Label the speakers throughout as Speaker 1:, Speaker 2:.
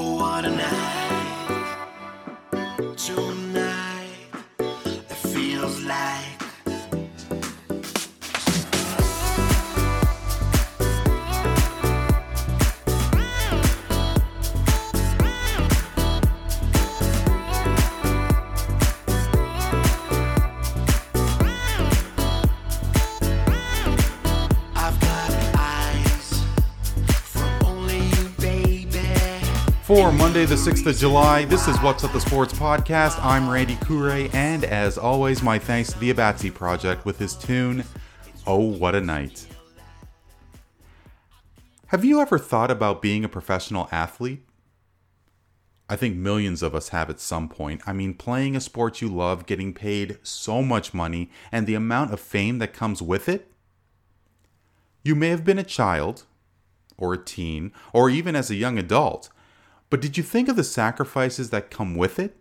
Speaker 1: What a night.
Speaker 2: Monday, the 6th of July, this is What's Up the Sports Podcast. I'm Randy Kure, and as always, my thanks to the Abatsy Project with his tune, Oh What a Night. Have you ever thought about being a professional athlete? I think millions of us have at some point. I mean, playing a sport you love, getting paid so much money, and the amount of fame that comes with it? You may have been a child, or a teen, or even as a young adult, but did you think of the sacrifices that come with it?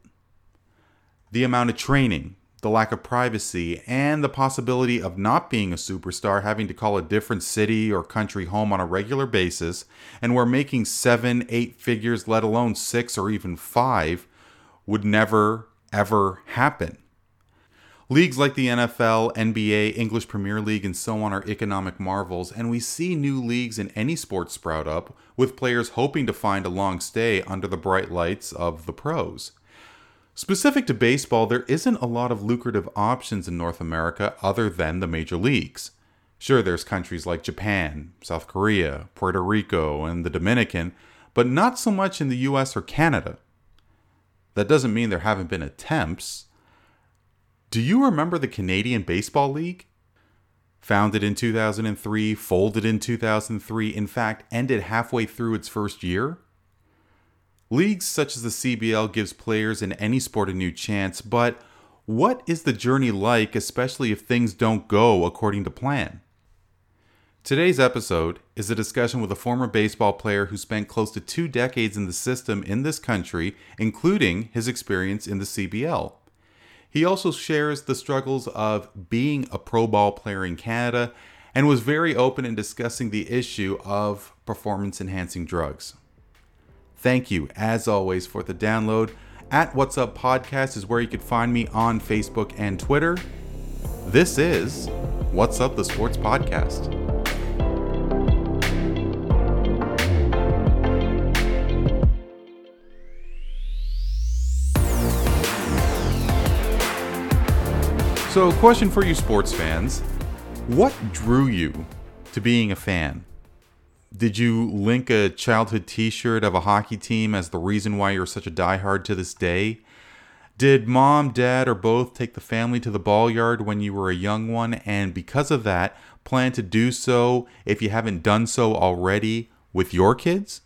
Speaker 2: The amount of training, the lack of privacy, and the possibility of not being a superstar, having to call a different city or country home on a regular basis, and where making seven, eight figures, let alone six or even five, would never, ever happen. Leagues like the NFL, NBA, English Premier League, and so on are economic marvels, and we see new leagues in any sport sprout up, with players hoping to find a long stay under the bright lights of the pros. Specific to baseball, there isn't a lot of lucrative options in North America other than the major leagues. Sure, there's countries like Japan, South Korea, Puerto Rico, and the Dominican, but not so much in the US or Canada. That doesn't mean there haven't been attempts. Do you remember the Canadian Baseball League? Founded in 2003, folded in 2003, in fact, ended halfway through its first year? Leagues such as the CBL gives players in any sport a new chance, but what is the journey like, especially if things don't go according to plan? Today's episode is a discussion with a former baseball player who spent close to two decades in the system in this country, including his experience in the CBL. He also shares the struggles of being a pro ball player in Canada and was very open in discussing the issue of performance enhancing drugs. Thank you, as always, for the download. At What's Up Podcast is where you can find me on Facebook and Twitter. This is What's Up the Sports Podcast. So, question for you sports fans What drew you to being a fan? Did you link a childhood t shirt of a hockey team as the reason why you're such a diehard to this day? Did mom, dad, or both take the family to the ball yard when you were a young one and because of that plan to do so if you haven't done so already with your kids?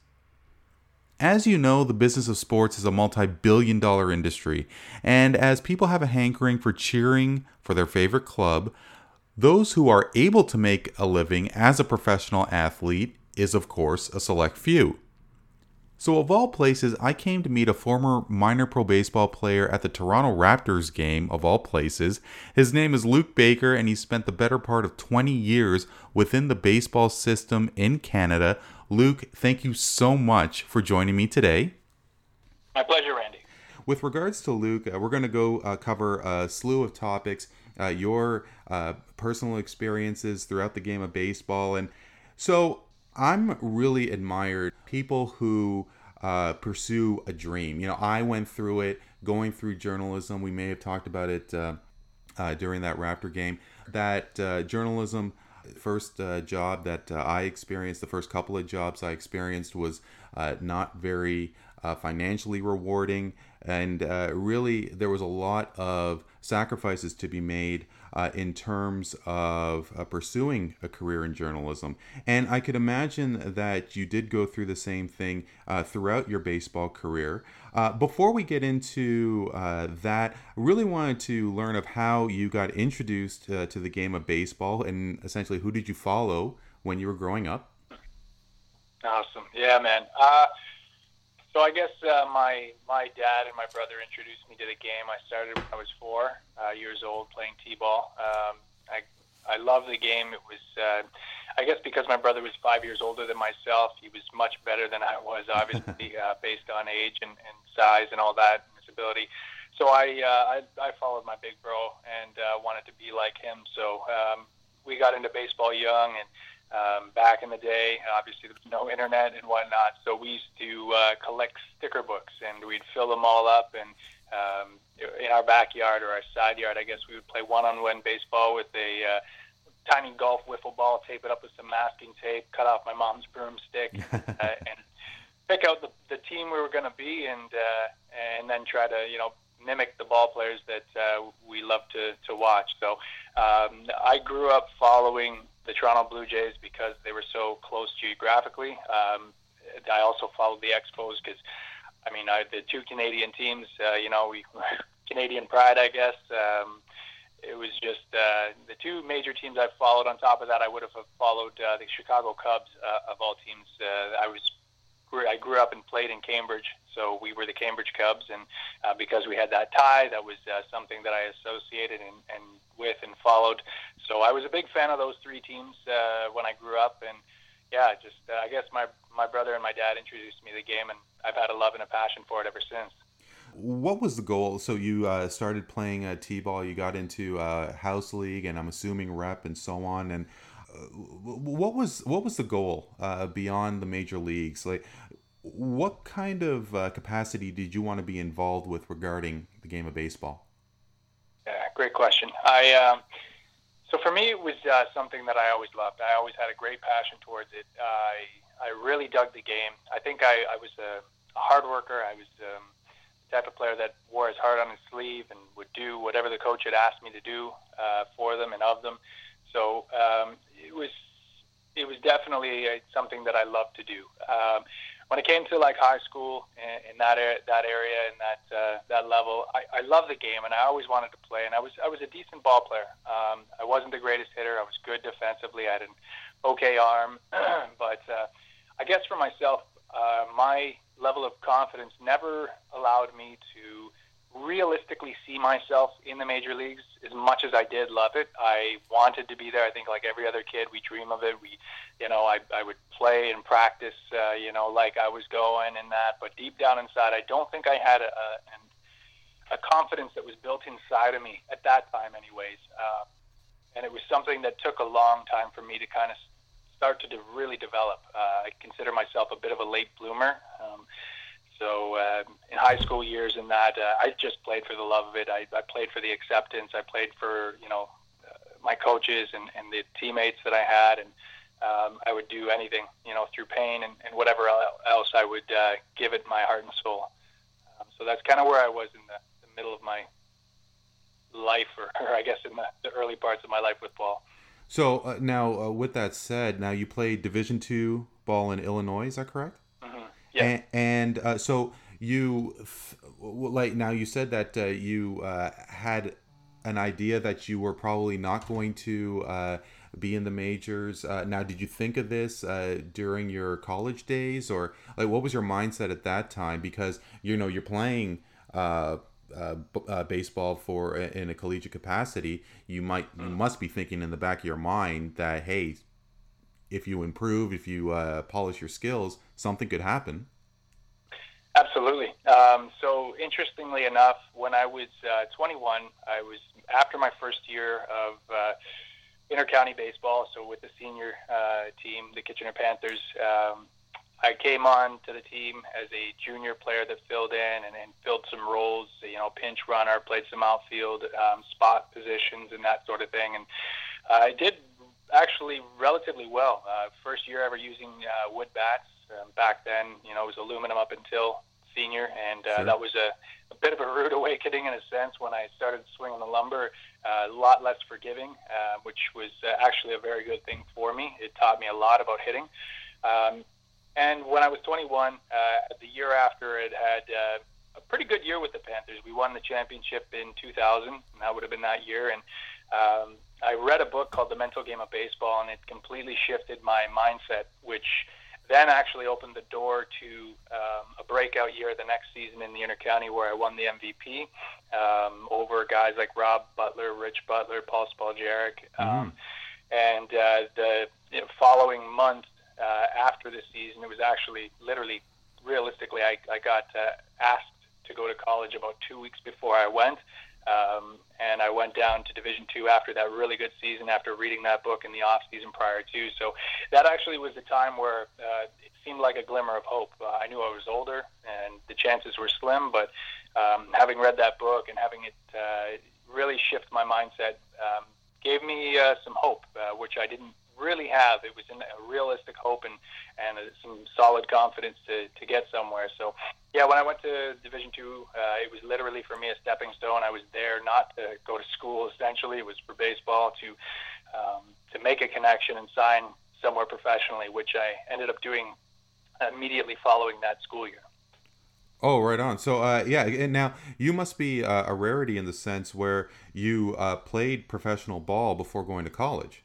Speaker 2: As you know, the business of sports is a multi billion dollar industry, and as people have a hankering for cheering for their favorite club, those who are able to make a living as a professional athlete is, of course, a select few. So, of all places, I came to meet a former minor pro baseball player at the Toronto Raptors game, of all places. His name is Luke Baker, and he spent the better part of 20 years within the baseball system in Canada. Luke, thank you so much for joining me today.
Speaker 3: My pleasure, Randy.
Speaker 2: With regards to Luke, uh, we're going to go uh, cover a slew of topics, uh, your uh, personal experiences throughout the game of baseball. And so I'm really admired people who uh, pursue a dream. You know, I went through it going through journalism. We may have talked about it uh, uh, during that Raptor game. That uh, journalism first uh, job that uh, I experienced, the first couple of jobs I experienced was uh, not very uh, financially rewarding. And uh, really, there was a lot of sacrifices to be made uh, in terms of uh, pursuing a career in journalism. And I could imagine that you did go through the same thing uh, throughout your baseball career. Uh, before we get into uh, that, I really wanted to learn of how you got introduced uh, to the game of baseball and essentially who did you follow when you were growing up?
Speaker 3: Awesome. Yeah, man. So I guess uh, my my dad and my brother introduced me to the game. I started when I was four uh, years old playing t-ball. Um, I I love the game. It was uh, I guess because my brother was five years older than myself, he was much better than I was, obviously, uh, based on age and, and size and all that, and his ability. So I, uh, I, I followed my big bro and uh, wanted to be like him. So um, we got into baseball young, and um, back in the day, obviously there was no internet and whatnot. So we used to uh, collect sticker books, and we'd fill them all up. And um, in our backyard or our side yard, I guess we would play one-on-one baseball with a uh, tiny golf wiffle ball, tape it up with some masking tape, cut off my mom's broomstick, uh, and pick out the, the team we were going to be, and uh, and then try to you know mimic the ball players that uh, we love to, to watch. So um, I grew up following the Toronto Blue Jays because they were so close geographically. Um, I also followed the Expos because, I mean, I, the two Canadian teams, uh, you know, we Canadian pride, I guess. Um, it was just uh, the two major teams I followed. On top of that, I would have followed uh, the Chicago Cubs uh, of all teams. Uh, I was I grew up and played in Cambridge, so we were the Cambridge Cubs, and uh, because we had that tie, that was uh, something that I associated and, and with and followed. So I was a big fan of those three teams uh, when I grew up, and yeah, just uh, I guess my my brother and my dad introduced me to the game, and I've had a love and a passion for it ever since.
Speaker 2: What was the goal? So you uh, started playing uh, t-ball. You got into uh, house league, and I'm assuming rep and so on. And uh, what was what was the goal uh, beyond the major leagues? Like, what kind of uh, capacity did you want to be involved with regarding the game of baseball?
Speaker 3: Yeah, great question. I um, so for me, it was uh, something that I always loved. I always had a great passion towards it. I I really dug the game. I think I, I was a, a hard worker. I was um, the type of player that wore his heart on his sleeve and would do whatever the coach had asked me to do uh, for them and of them. So um, it was it was definitely uh, something that I loved to do. Um, when it came to like high school in, in that area, that area and that uh, that level, I, I love the game and I always wanted to play. And I was I was a decent ball player. Um, I wasn't the greatest hitter. I was good defensively. I had an okay arm, but uh, I guess for myself, uh, my level of confidence never allowed me to realistically see myself in the major leagues as much as I did love it. I wanted to be there. I think like every other kid, we dream of it. We, you know, I, I would play and practice, uh, you know, like I was going and that. But deep down inside, I don't think I had a, a, a confidence that was built inside of me at that time, anyways. Uh, and it was something that took a long time for me to kind of start to de- really develop. Uh, I consider myself a bit of a late bloomer. Um, so uh, in high school years and that, uh, I just played for the love of it. I, I played for the acceptance. I played for you know uh, my coaches and, and the teammates that I had, and um, I would do anything you know through pain and, and whatever else I would uh, give it my heart and soul. Um, so that's kind of where I was in the, the middle of my life, or, or I guess in the, the early parts of my life with ball.
Speaker 2: So uh, now, uh, with that said, now you played Division two ball in Illinois. Is that correct?
Speaker 3: Yeah.
Speaker 2: And, and uh, so you, like now, you said that uh, you uh, had an idea that you were probably not going to uh, be in the majors. Uh, now, did you think of this uh, during your college days, or like what was your mindset at that time? Because you know you're playing. Uh, uh, uh, baseball for in a collegiate capacity, you might you must be thinking in the back of your mind that hey, if you improve, if you uh, polish your skills, something could happen.
Speaker 3: Absolutely. Um, so, interestingly enough, when I was uh, 21, I was after my first year of uh, intercounty baseball. So, with the senior uh, team, the Kitchener Panthers, um, I came on to the team as a junior player that filled in and, and filled some roles. You know, pinch runner, played some outfield, um, spot positions, and that sort of thing. And I did actually relatively well. Uh, first year ever using uh, wood bats. Um, back then, you know, it was aluminum up until senior, and uh,
Speaker 2: Sure.
Speaker 3: that was a, a bit of a rude awakening in a sense when I started swinging the lumber. Uh, a lot less forgiving, uh, which was uh, actually a very good thing for me. It taught me a lot about hitting. Um, and when I was 21, uh, the year after, it had uh, a pretty good year with the Panthers. We won the championship in 2000, and that would have been that year. And um, I read a book called The Mental Game of Baseball, and it completely shifted my mindset, which then actually opened the door to um, a breakout year the next season in the intercounty where I won the MVP um, over guys like Rob Butler, Rich Butler, Paul Spoljaric. Um, And uh, the you know, following month uh, after the season, it was actually literally, realistically, I, I got uh, asked to go to college about two weeks before I went. Um, and I went down to Division Two after that really good season, after reading that book in the off season prior to. So that actually was the time where uh, it seemed like a glimmer of hope. Uh, I knew I was older, and the chances were slim, but um, having read that book and having it uh, really shift my mindset um, gave me uh, some hope, uh, which I didn't really have. It was in a realistic hope and and uh, some solid confidence to, to get somewhere. So yeah, when I went to Division Two, uh, it was literally for me a stepping stone. I was there not to go to school. Essentially, it was for baseball to um, to make a connection and sign somewhere professionally, which I ended up doing immediately following that school year.
Speaker 2: Oh, right on. So, uh, yeah, and now you must be uh, a rarity in the sense where you uh, played professional ball before going to college.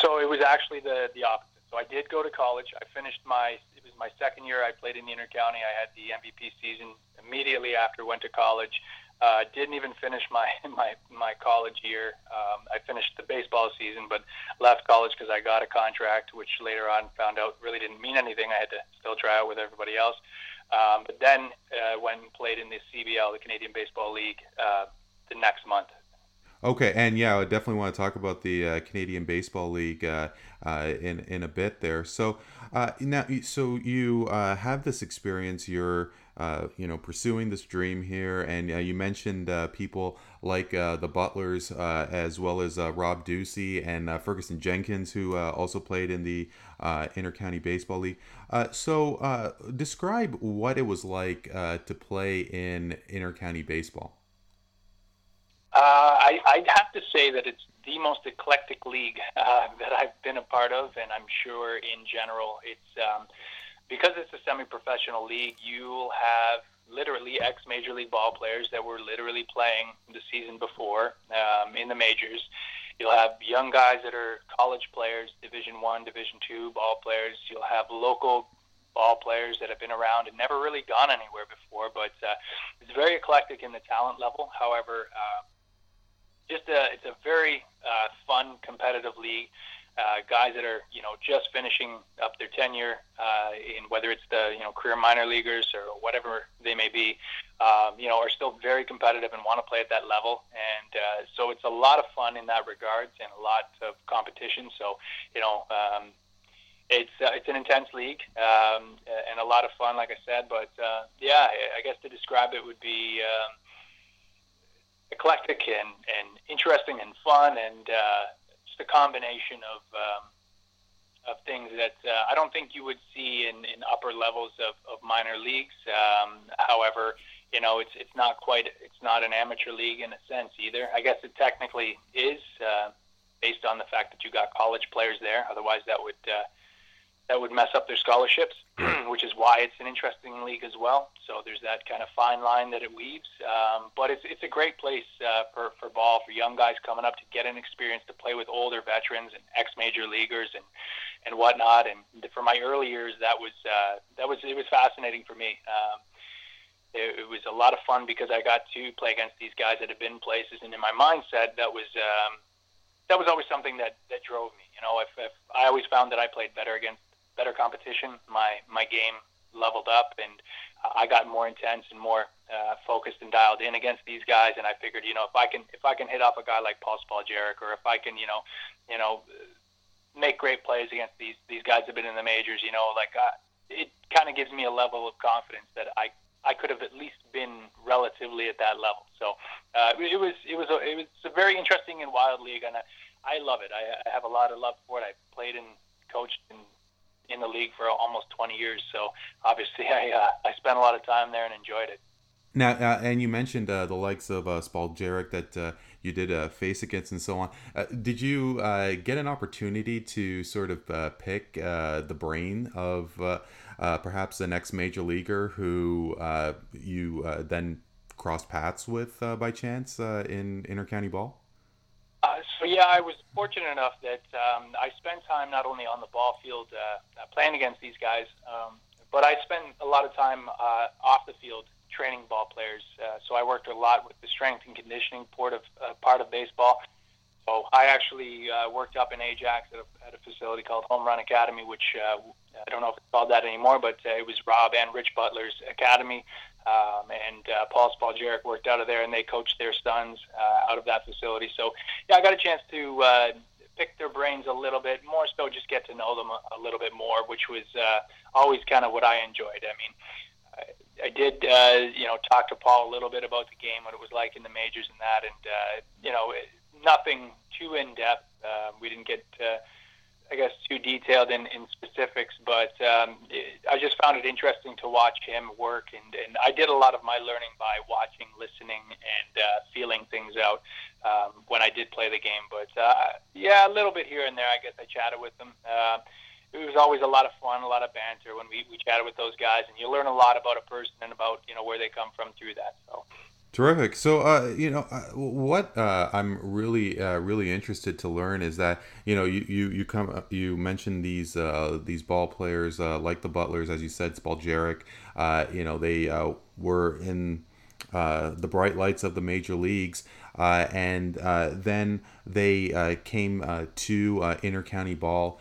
Speaker 3: So it was actually the the opposite. So I did go to college. I finished my it was my second year. I played in the intercounty. I had the MVP season immediately after went to college. Uh, didn't even finish my my my college year. Um, I finished the baseball season, but left college because I got a contract, which later on found out really didn't mean anything. I had to still try out with everybody else. Um, but then uh, when played in the CBL, the Canadian Baseball League, uh, the next month.
Speaker 2: Okay, and yeah, I definitely want to talk about the uh, Canadian Baseball League uh, uh, in in a bit there. So uh, now, so you uh, have this experience. You're uh, you know pursuing this dream here, and uh, you mentioned people like the Butlers as well as Rob Ducey and Ferguson Jenkins, who also played in the Intercounty Baseball League. so describe what it was like to play in Intercounty Baseball.
Speaker 3: Uh, I, I'd have to say that it's the most eclectic league uh, that I've been a part of, and I'm sure in general, it's um, because it's a semi-professional league. You'll have literally ex major league ball players that were literally playing the season before um, in the majors. You'll have young guys that are college players, Division One, Division Two ball players. You'll have local ball players that have been around and never really gone anywhere before. But uh, it's very eclectic in the talent level. However, uh, just a it's a very uh, fun competitive league. Uh, guys that are you know just finishing up their tenure uh, in whether it's the you know career minor leaguers or whatever they may be, um, you know, are still very competitive and want to play at that level. And uh, so it's a lot of fun in that regards and a lot of competition. So you know. Um, it's uh, it's an intense league um, and a lot of fun, like I said. But uh, yeah, I guess to describe it would be um, eclectic and, and interesting and fun and uh, just a combination of um, of things that uh, I don't think you would see in, in upper levels of, of minor leagues. Um, however, you know it's it's not quite it's not an amateur league in a sense either. I guess it technically is uh, based on the fact that you got college players there. Otherwise, that would uh, that would mess up their scholarships, which is why it's an interesting league as well. So there's that kind of fine line that it weaves. Um, but it's it's a great place uh, for for ball for young guys coming up to get an experience to play with older veterans and ex major leaguers and and whatnot. And for my early years, that was uh, that was it was fascinating for me. Um, it, it was a lot of fun because I got to play against these guys that had been places, and in my mindset, that was um, that was always something that that drove me. You know, if, if I always found that I played better against better competition. My my game leveled up, and I got more intense and more uh, focused and dialed in against these guys. And I figured, you know, if I can if I can hit off a guy like Paul Spoljaric, or if I can, you know, you know, make great plays against these these guys have been in the majors, you know, like uh, it kind of gives me a level of confidence that I I could have at least been relatively at that level. So uh, it was it was a, it was a very interesting and wild league, and I, I love it. I, I have a lot of love for it. I played and coached in in the league for almost 20 years. So obviously, I uh, I spent a lot of time there and enjoyed it.
Speaker 2: Now, uh, and you mentioned uh, the likes of uh, Spoljaric that uh, you did uh, face against and so on. Uh, did you uh, get an opportunity to sort of pick the brain of perhaps the next major leaguer who you then crossed paths with by chance in intercounty ball?
Speaker 3: Uh, so yeah, I was fortunate enough that um, I spent time not only on the ball field uh, uh, playing against these guys, um, but I spent a lot of time uh, off the field training ball players. Uh, so I worked a lot with the strength and conditioning part of uh, part of baseball. So I actually uh, worked up in Ajax at a, at a facility called Home Run Academy, which uh, I don't know if it's called that anymore, but uh, it was Rob and Rich Butler's academy. Um, and uh, Paul Spoljaric worked out of there, and they coached their sons uh, out of that facility. So, yeah, I got a chance to uh, pick their brains a little bit, more so just get to know them a, a little bit more, which was uh, always kind of what I enjoyed. I mean, I, I did, uh, you know, talk to Paul a little bit about the game, what it was like in the majors and that, and uh, you know, nothing too in depth. Uh, we didn't get. Uh, I guess too detailed in, in specifics, but um, it, I just found it interesting to watch him work, and, and I did a lot of my learning by watching, listening, and uh, feeling things out um, when I did play the game. But uh, yeah, a little bit here and there. I guess I chatted with them. Uh, it was always a lot of fun, a lot of banter when we, we chatted with those guys, and you learn a lot about a person and about you know where they come from through that. So.
Speaker 2: Terrific. So, uh, you know, uh, what uh, I'm really, uh, really interested to learn is that you know, you you you come, uh, you mentioned these uh, these ball players like the Butlers, as you said, Spoljaric. you know, they were in the bright lights of the major leagues, and then they came to intercounty ball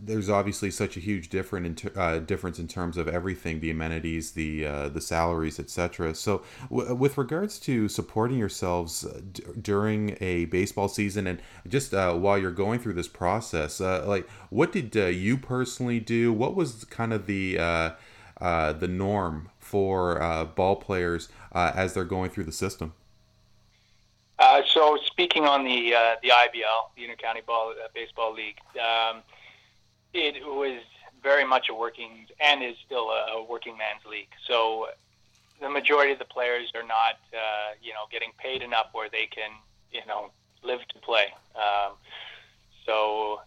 Speaker 2: there's obviously such a huge different in uh, difference in terms of everything the amenities the uh, the salaries etc so w- with regards to supporting yourselves uh, d- during a baseball season and just uh, while you're going through this process uh, like what did you personally do? What was kind of the the norm for ball players as they're going through the system
Speaker 3: uh, so speaking on the uh, the IBL, the Intercounty Ball uh, Baseball League, um, it was very much a working and is still a, a, working man's league. So the majority of the players are not, uh, you know, getting paid enough where they can, you know, live to play. Um, so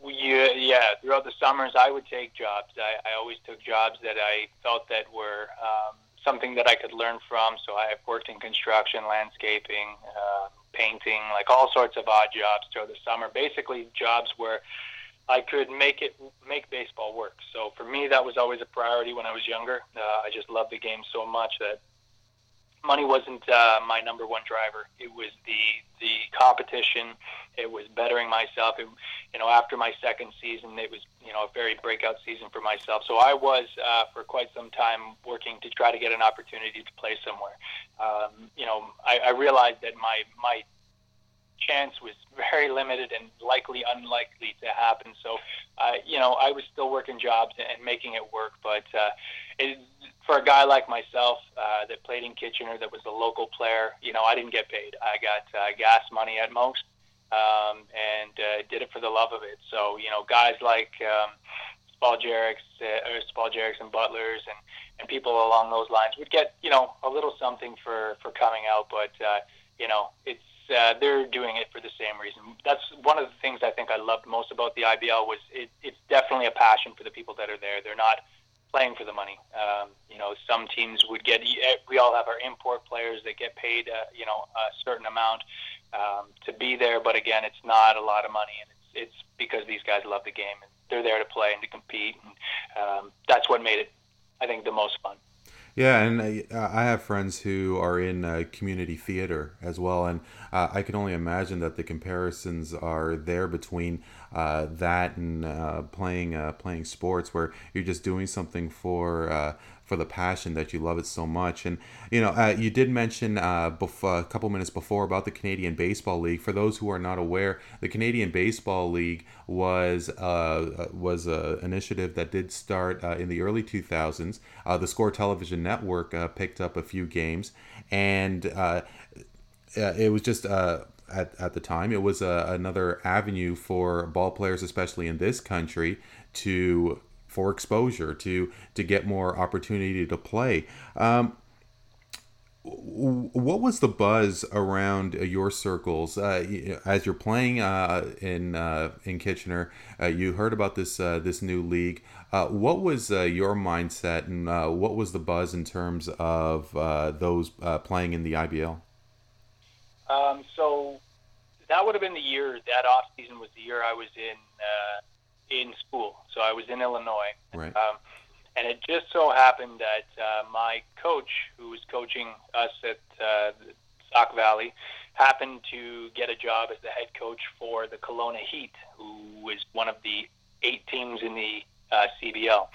Speaker 3: we, yeah, throughout the summers, I would take jobs. I, I always took jobs that I felt that were um, something that I could learn from. So I've worked in construction, landscaping, uh, painting, like all sorts of odd jobs throughout the summer. Basically, jobs where I could make it make baseball work. So for me, that was always a priority when I was younger. Uh, I just loved the game so much that money wasn't uh, my number one driver. It was the the competition. It was bettering myself. It, you know, after my second season, it was you know a very breakout season for myself. So I was uh, for quite some time working to try to get an opportunity to play somewhere. Um, you know, I, I realized that my my chance was very limited and likely unlikely to happen. So, uh, you know, I was still working jobs and making it work. But uh, it, for a guy like myself uh, that played in Kitchener, that was a local player, you know, I didn't get paid. I got uh, gas money at most, um, and uh, did it for the love of it. So, you know, guys like um, Spoljarics, uh, or Spoljarics and Butlers and, and people along those lines would get, you know, a little something for, for coming out. But, uh, you know, it's uh, they're doing it for the same reason. That's one of the things I think I loved most about the IBL was it, it's definitely a passion for the people that are there. They're not playing for the money. Um, you know, some teams would get. We all have our import players that get paid, uh, you know, a certain amount um, to be there. But again, it's not a lot of money, and it's it's because these guys love the game and they're there to play and to compete, and um, that's what made it, I think, the most fun.
Speaker 2: Yeah, and I have friends who are in uh, community theater as well, and uh, I can only imagine that the comparisons are there between uh, that and uh, playing uh, playing sports, where you're just doing something for uh, for the passion that you love it so much. And you know, uh, you did mention uh, bef- a couple minutes before about the Canadian Baseball League. For those who are not aware, the Canadian Baseball League was uh, was an initiative that did start uh, in the early 2000s. Uh, the Score Television Network uh, picked up a few games, and it was just. at, at the time, it was another avenue for ball players, especially in this country, to for exposure to to get more opportunity to play. Um, what was the buzz around your circles uh, as you're playing uh, in uh, in Kitchener? Uh, you heard about this uh, this new league. Uh, what was your mindset, and what was the buzz in terms of those playing in the IBL?
Speaker 3: Um, so that would have been the year that off season was the year I was in in school. So I was in Illinois.
Speaker 2: Right.
Speaker 3: Um, and it just so happened that uh, my coach, who was coaching us at uh, Sauk Valley, happened to get a job as the head coach for the Kelowna Heat, who was one of the eight teams in the uh, CBL.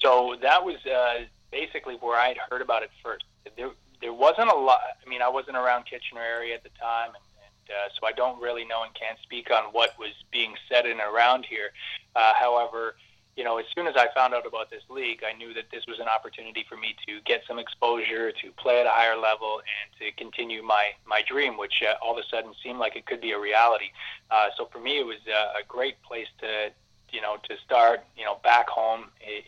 Speaker 3: So that was uh, basically where I'd heard about it first. There, there wasn't a lot. I mean, I wasn't around Kitchener area at the time, and, and uh, so I don't really know and can't speak on what was being said and around here. Uh, however, you know, as soon as I found out about this league, I knew that this was an opportunity for me to get some exposure, to play at a higher level, and to continue my my dream, which uh, all of a sudden seemed like it could be a reality. Uh, so for me, it was uh, a great place to, you know, to start, you know, back home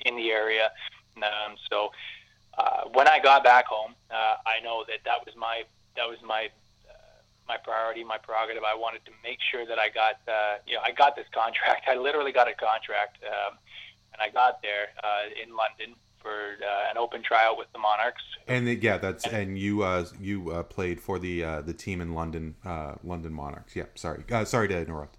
Speaker 3: in the area. Um, so uh, when I got back home, uh, I know that that was my that was my uh, my priority, my prerogative. I wanted to make sure that I got uh, you know I got this contract. I literally got a contract, um, and I got there uh, in London for uh, an open tryout with the Monarchs.
Speaker 2: And the, yeah, that's and you uh, you uh, played for the uh, the team in London, uh, London Monarchs. Yeah, sorry, uh, sorry to interrupt.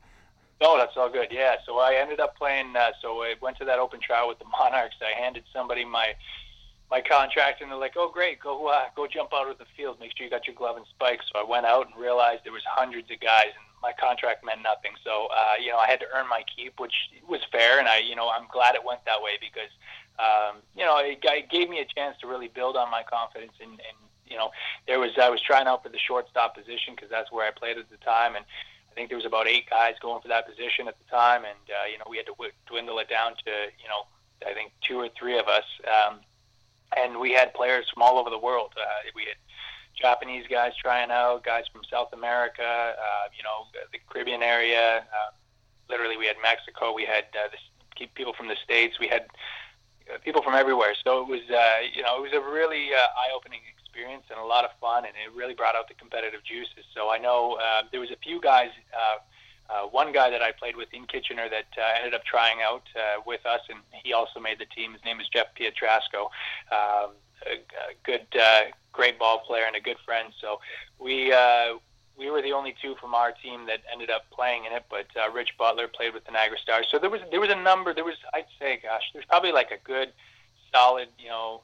Speaker 3: Oh, that's all good. Yeah, so I ended up playing. Uh, so I went to that open trial with the Monarchs. I handed somebody my my contract, and they're like, "Oh, great, go uh, go jump out of the field. Make sure you got your glove and spikes." So I went out and realized there was hundreds of guys, and my contract meant nothing. So uh, you know, I had to earn my keep, which was fair, and I you know I'm glad it went that way because um, you know it, it gave me a chance to really build on my confidence and. and you know, there was I was trying out for the shortstop position because that's where I played at the time, and I think there was about eight guys going for that position at the time, and uh, you know we had to w- dwindle it down to you know I think two or three of us. Um, and we had players from all over the world. Uh, we had Japanese guys trying out, guys from South America, uh, you know, the Caribbean area. Uh, literally, we had Mexico. We had uh, the, people from the states. We had uh, people from everywhere. So it was, uh, you know, it was a really uh, eye-opening experience and a lot of fun, and it really brought out the competitive juices. So I know uh, there was a few guys. Uh, uh, one guy that I played with in Kitchener that uh, ended up trying out uh, with us, and he also made the team. His name is Jeff Pietrasco. Um, a, a good, uh, great ball player and a good friend. So we uh, we were the only two from our team that ended up playing in it. But uh, Rich Butler played with the Niagara Stars. So there was there was a number. There was I'd say, gosh, there's probably like a good, solid, you know,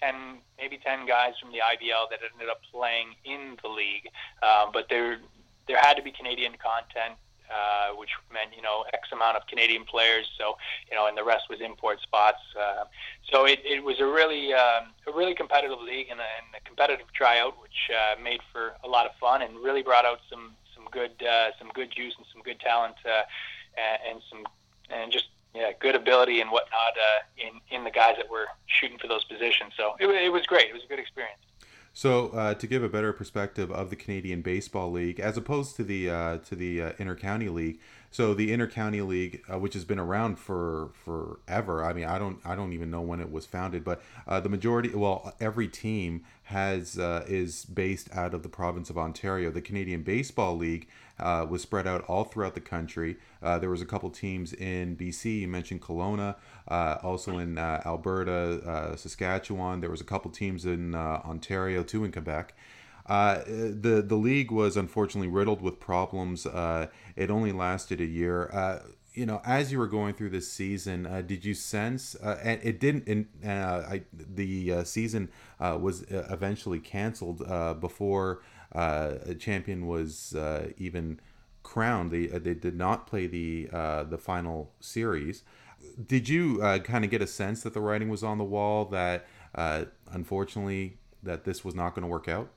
Speaker 3: ten maybe ten guys from the IBL that ended up playing in the league. Um, but there there had to be Canadian content, uh, which meant you know X amount of Canadian players. So you know, and the rest was import spots. Uh, so it, it was a really um, a really competitive league and a, and a competitive tryout, which uh, made for a lot of fun and really brought out some some good uh, some good juice and some good talent uh, and, and some and just yeah, good ability and whatnot uh, in in the guys that were shooting for those positions. So it, it was great. It was a good experience.
Speaker 2: So, uh, to give a better perspective of the Canadian Baseball League, as opposed to the uh, to the uh, intercounty league, so the intercounty league, uh, which has been around for forever. I mean, I don't I don't even know when it was founded, but uh, the majority, well, every team has uh, is based out of the province of Ontario. The Canadian Baseball League uh, was spread out all throughout the country. Uh, there was a couple teams in BC. You mentioned Kelowna, uh, also in uh, Alberta, uh, Saskatchewan. There was a couple teams in uh, Ontario too, in Quebec. the the league was unfortunately riddled with problems. it only lasted a year you know, as you were going through this season, uh, did you sense, uh, and it didn't, and uh, I, the uh, season uh, was uh, eventually canceled before a champion was even crowned. They, they did not play the the final series. Did you kind of get a sense that the writing was on the wall that unfortunately that this was not going to work out?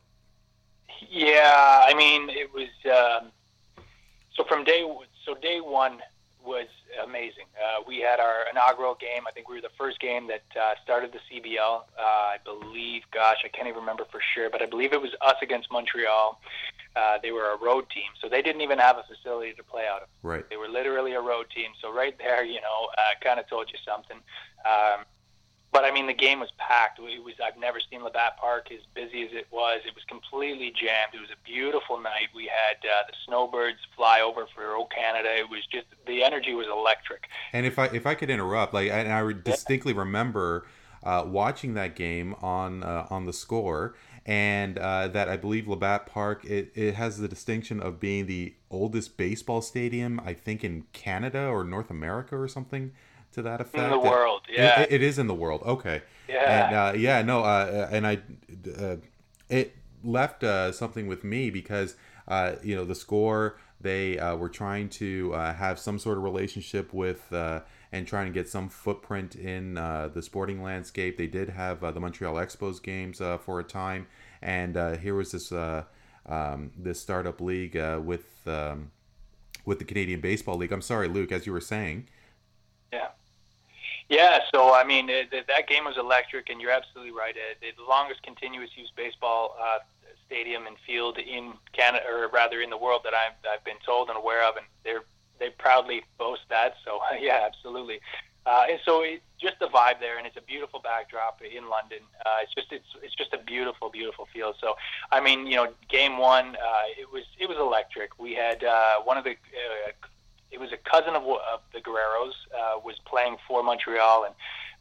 Speaker 3: Yeah, I mean, it was um, so from day so day one was amazing. Uh, we had our inaugural game. I think we were the first game that uh, started the CBL. Uh, I believe, gosh, I can't even remember for sure, but I believe it was us against Montreal. Uh, they were a road team, so they didn't even have a facility to play out of.
Speaker 2: Right.
Speaker 3: They were literally a road team. So right there, you know, uh, kind of told you something. Um, but I mean, the game was packed. It was I've never seen Labatt Park as busy as it was. It was completely jammed. It was a beautiful night. We had uh, the snowbirds fly over for O Canada. It was just the energy was electric.
Speaker 2: And if I if I could interrupt, like, and I distinctly remember uh, watching that game on uh, on the score, and uh, that I believe Labatt Park it, it has the distinction of being the oldest baseball stadium I think in Canada or North America or something to that effect.
Speaker 3: In the world, yeah.
Speaker 2: It, it is in the world. Okay.
Speaker 3: Yeah.
Speaker 2: And uh, yeah, no, uh, and I, uh, it left uh, something with me because uh, you know the score they uh, were trying to uh, have some sort of relationship with uh, and trying to get some footprint in uh, the sporting landscape. They did have uh, the Montreal Expos games uh, for a time, and uh, here was this uh, um, this startup league uh, with um, with the Canadian Baseball League. I'm sorry, Luke, as you were saying.
Speaker 3: Yeah. Yeah, so I mean, it, it- that game was electric, and you're absolutely right. It, it's the longest continuous use baseball uh, stadium and field in Canada, or rather in the world that I've, I've been told and aware of, and they're they proudly boast that. So yeah, absolutely. Uh, and so it, just the vibe there, and it's a beautiful backdrop in London. Uh, it's just it's it's just a beautiful, beautiful field. So I mean, you know, game one, uh, it was it was electric. We had uh, one of the uh, it was a cousin of, of the Guerreros uh, was playing for Montreal, and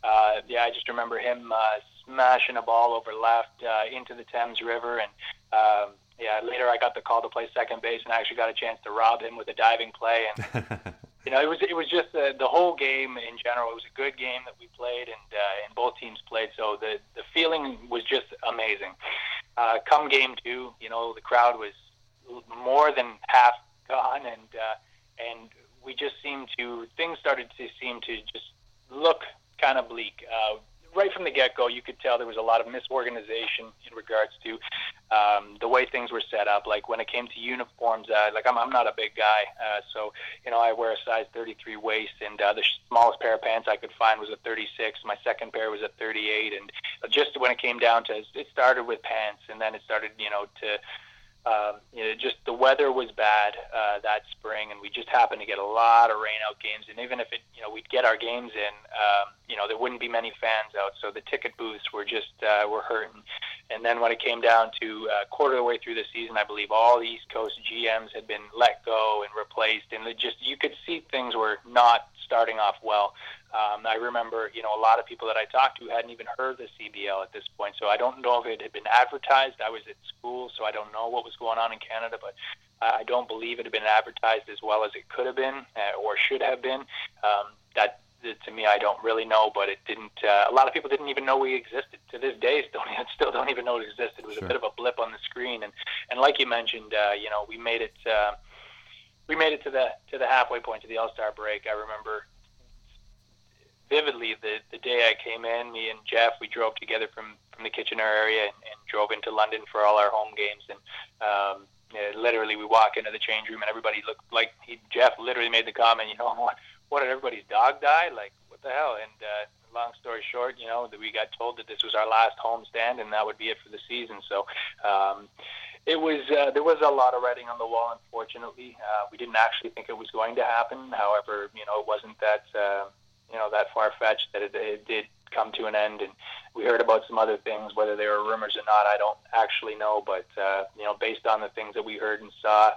Speaker 3: uh, yeah, I just remember him uh, smashing a ball over left uh, into the Thames River, and um, yeah, later I got the call to play second base, and I actually got a chance to rob him with a diving play, and you know, it was it was just the, the whole game in general. It was a good game that we played, and uh, and both teams played. So the the feeling was just amazing. Uh, come game two, you know, the crowd was more than half gone, and uh, and we just seemed to things started to seem to just look kind of bleak. Uh, right from the get-go, you could tell there was a lot of misorganization in regards to um, the way things were set up. Like when it came to uniforms, uh, like I'm, I'm not a big guy, uh, so you know I wear a size 33 waist, and uh, the smallest pair of pants I could find was a 36. My second pair was a 38, and just when it came down to, it started with pants, and then it started, you know, to um, you know, just the weather was bad uh, that spring, and we just happened to get a lot of rain out games. And even if it, you know, we'd get our games in, um, you know, there wouldn't be many fans out, so the ticket booths were just uh, were hurting. And then when it came down to uh, quarter of the way through the season, I believe all the East Coast GMs had been let go and replaced, and it just you could see things were not starting off well. Um, I remember, you know, a lot of people that I talked to hadn't even heard of the CBL at this point, so I don't know if it had been advertised. I was at school, so I don't know what was going on in Canada, but uh, I don't believe it had been advertised as well as it could have been uh, or should have been. Um, that to me, I don't really know, but it didn't. Uh, a lot of people didn't even know we existed. To this day, still still don't even know it existed. It was
Speaker 2: Sure.
Speaker 3: a bit of a blip on the screen, and and like you mentioned, uh, you know, we made it. Uh, we made it to the to the halfway point to the All Star break. I remember vividly the the day I came in. Me and Jeff, we drove together from from the Kitchener area and, and drove into London for all our home games. And um, yeah, literally, we walk into the change room and everybody looked like he, Jeff literally made the comment, you know, what what did everybody's dog die? Like what the hell? And uh, long story short, you know, that we got told that this was our last home stand and that would be it for the season. So. Um, it was uh, there was a lot of writing on the wall. Unfortunately, uh, we didn't actually think it was going to happen. However, you know, it wasn't that uh, you know that far fetched that it, it did come to an end. And we heard about some other things, whether they were rumors or not, I don't actually know. But uh, you know, based on the things that we heard and saw,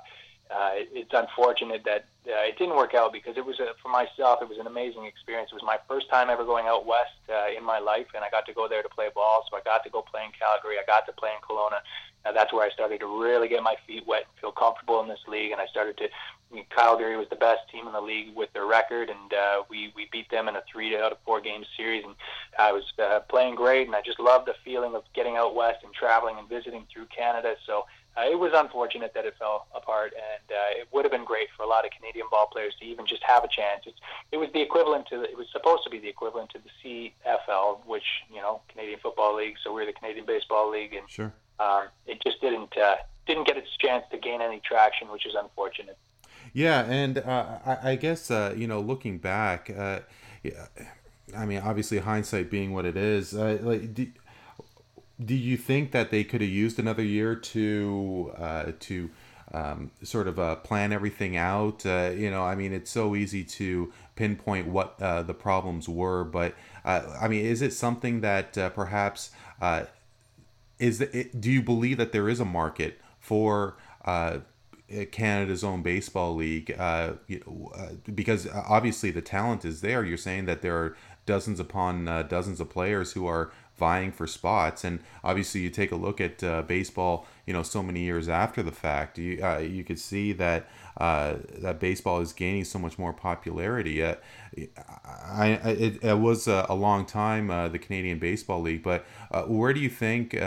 Speaker 3: uh, it, it's unfortunate that uh, it didn't work out because it was a, for myself. It was an amazing experience. It was my first time ever going out west uh, in my life, and I got to go there to play ball. So I got to go play in Calgary. I got to play in Kelowna. Uh, that's where I started to really get my feet wet, and feel comfortable in this league, and I started to. I mean, Calgary was the best team in the league with their record, and uh, we we beat them in a three out of four game series, and I was uh, playing great, and I just loved the feeling of getting out west and traveling and visiting through Canada. So uh, it was unfortunate that it fell apart, and uh, it would have been great for a lot of Canadian ball players to even just have a chance. It's, it was the equivalent to it was supposed to be the equivalent to the CFL, which you know Canadian Football League. So we're the Canadian Baseball League, and
Speaker 2: Sure.
Speaker 3: Um, it just didn't uh, didn't get its chance to gain any traction, which is unfortunate.
Speaker 2: Yeah, and uh, I, I guess uh, you know, looking back, uh, yeah, I mean, obviously hindsight being what it is, uh, like, do, do you think that they could have used another year to uh, to um, sort of uh, plan everything out? Uh, you know, I mean, it's so easy to pinpoint what uh, the problems were, but I mean, is it something that perhaps is the, it, do you believe that there is a market for uh, Canada's own baseball league? Uh, you know, uh, because obviously the talent is there. You're saying that there are dozens upon uh, dozens of players who are vying for spots. And obviously, you take a look at uh, baseball, you know, so many years after the fact, you uh, you could see that uh, that baseball is gaining so much more popularity. Uh, I, I it, it, was a, a long time uh, the Canadian Baseball League, but uh, where do you think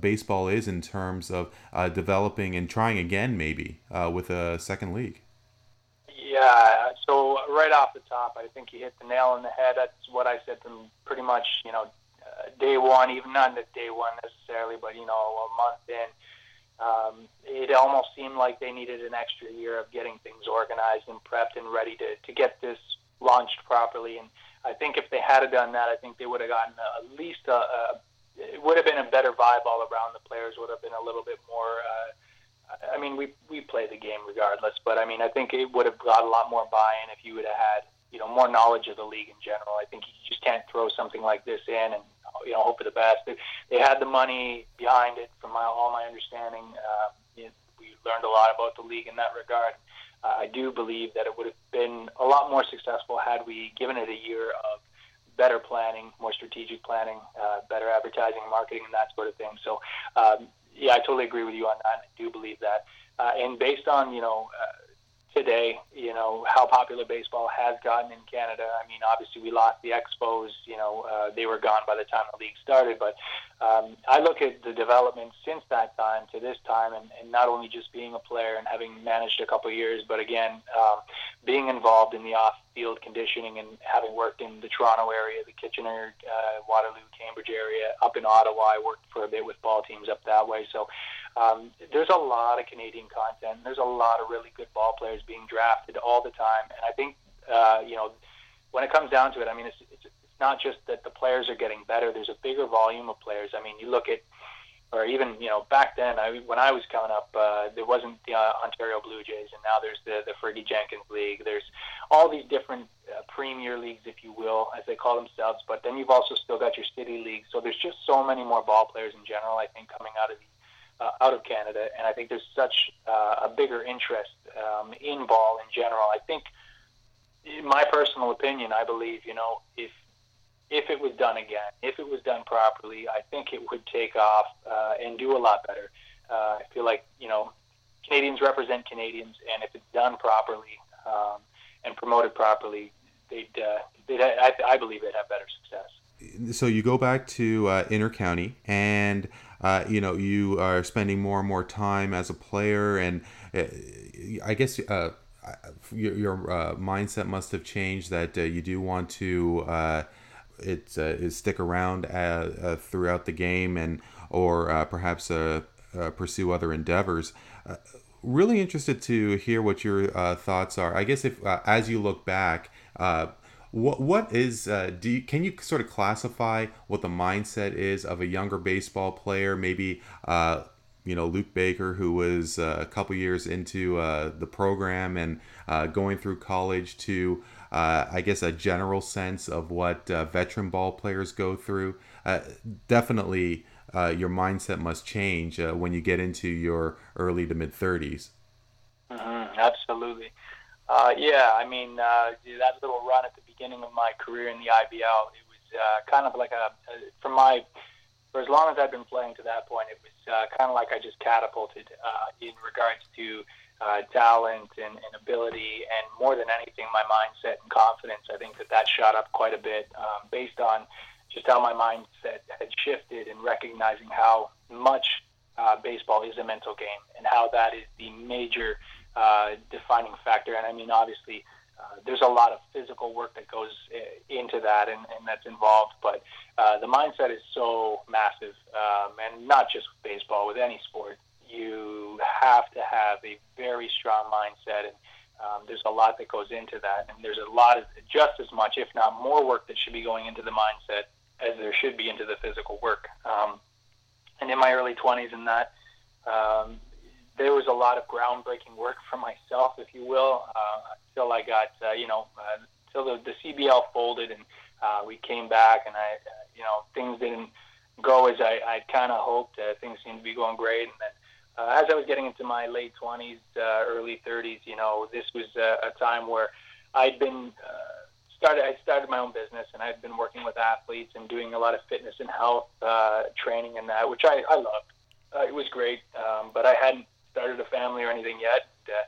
Speaker 2: baseball is in terms of developing and trying again, maybe with a second league?
Speaker 3: Yeah, so right off the top, I think you hit the nail on the head. That's what I said from pretty much, you know, day one, even not the day one necessarily, but you know, a month in um, it almost seemed like they needed an extra year of getting things organized and prepped and ready to, to get this launched properly. And I think if they had done that, I think they would have gotten at least a, a it would have been a better vibe all around. The players would have been a little bit more. Uh, I mean, we we play the game regardless, but I mean, I think it would have got a lot more buy-in if you would have had you know more knowledge of the league in general. I think you just can't throw something like this in and you know, hope for the best. They, they had the money behind it, from my, all my understanding. Uh, you know, we learned a lot about the league in that regard. Uh, I do believe that it would have been a lot more successful had we given it a year of better planning, more strategic planning, uh, better advertising, marketing, and that sort of thing. So, um, yeah, I totally agree with you on that. I do believe that. Uh, and based on, you know, uh, today, you know, how popular baseball has gotten in Canada. I mean, obviously we lost the Expos, you know, uh, they were gone by the time the league started, but um, I look at the development since that time to this time, and, and not only just being a player and having managed a couple of years, but again, um, being involved in the off-field conditioning and having worked in the Toronto area, the Kitchener, uh, Waterloo, Cambridge area, up in Ottawa, I worked for a bit with ball teams up that way. So um, there's a lot of Canadian content. There's a lot of really good ball players being drafted all the time, and I think uh, you know when it comes down to it, I mean it's, it's it's not just that the players are getting better. There's a bigger volume of players. I mean, you look at or even you know back then I, when I was coming up uh, there wasn't the uh, Ontario Blue Jays and now there's the the Fergie Jenkins League there's all these different uh, premier leagues if you will as they call themselves but then you've also still got your city leagues so there's just so many more ball players in general I think coming out of the uh, out of Canada, and I think there's such uh, a bigger interest um, in ball in general. I think, in my personal opinion, I believe you know if if it was done again, if it was done properly, I think it would take off uh, and do a lot better. Uh, I feel like you know Canadians represent Canadians, and if it's done properly um, and promoted properly, they'd, uh, they'd I, I believe they'd have better success
Speaker 2: so you go back to uh, intercounty and uh, you know you are spending more and more time as a player and uh, i guess uh, your, your mindset must have changed that you do want to it, stick around throughout the game and or perhaps pursue other endeavors. Really interested to hear what your thoughts are. I guess if as you look back what what is uh, do you, can you sort of classify what the mindset is of a younger baseball player? Maybe uh, you know Luke Baker who was uh, a couple years into uh, the program and uh, going through college to uh, I guess a general sense of what veteran ball players go through. Definitely your mindset must change when you get into your early to mid 30s
Speaker 3: mm-hmm, absolutely. Uh, yeah, I mean, uh, that little run at the beginning of my career in the IBL, it was uh, kind of like a, uh, for my, for as long as I've been playing to that point, it was uh, kind of like I just catapulted uh, in regards to uh, talent and, and ability, and more than anything, my mindset and confidence. I think that that shot up quite a bit um, based on just how my mindset had shifted and recognizing how much uh, baseball is a mental game and how that is the major uh, defining factor. And I mean, obviously, uh, there's a lot of physical work that goes uh, into that and, and that's involved. But uh, the mindset is so massive, um, and not just with baseball, with any sport. You have to have a very strong mindset, and um, there's a lot that goes into that. And there's a lot of just as much, if not more, work that should be going into the mindset as there should be into the physical work. Um, and in my early 20s, and that um, there was a lot of groundbreaking work for myself, if you will, uh, until I got, uh, you know, uh, until the, the CBL folded and uh, we came back and I, uh, you know, things didn't go as I, I kind of hoped. Uh, things seemed to be going great. And then uh, as I was getting into my late 20s, uh, early 30s, you know, this was a, a time where I'd been uh, started I started my own business, and I've been working with athletes and doing a lot of fitness and health uh, training and that, which I I loved. Uh, it was great, um, but I hadn't started a family or anything yet. Uh,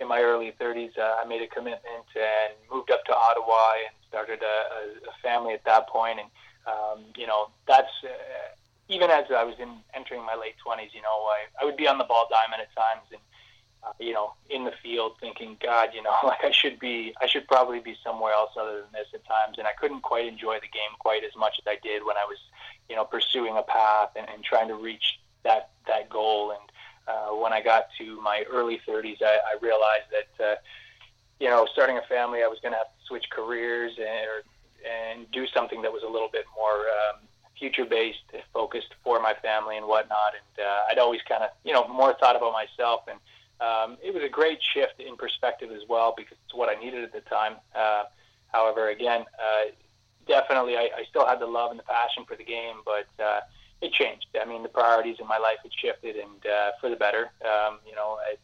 Speaker 3: in my early 30s, uh, I made a commitment and moved up to Ottawa and started a, a, a family at that point. And um, you know, that's uh, even as I was in entering my late 20s. You know, I, I would be on the ball diamond at times and uh, you know, in the field thinking, God, you know, like I should be, I should probably be somewhere else other than this at times. And I couldn't quite enjoy the game quite as much as I did when I was, you know, pursuing a path and, and trying to reach that, that goal. And uh, when I got to my early 30s, I, I realized that, uh, you know, starting a family, I was going to have to switch careers and, or, and do something that was a little bit more um, future based, focused for my family and whatnot. And uh, I'd always kind of, you know, more thought about myself and, um, it was a great shift in perspective as well because it's what I needed at the time. Uh, however, again, uh, definitely I, I still had the love and the passion for the game, but uh, it changed. I mean, the priorities in my life had shifted, and uh, for the better. Um, you know, I,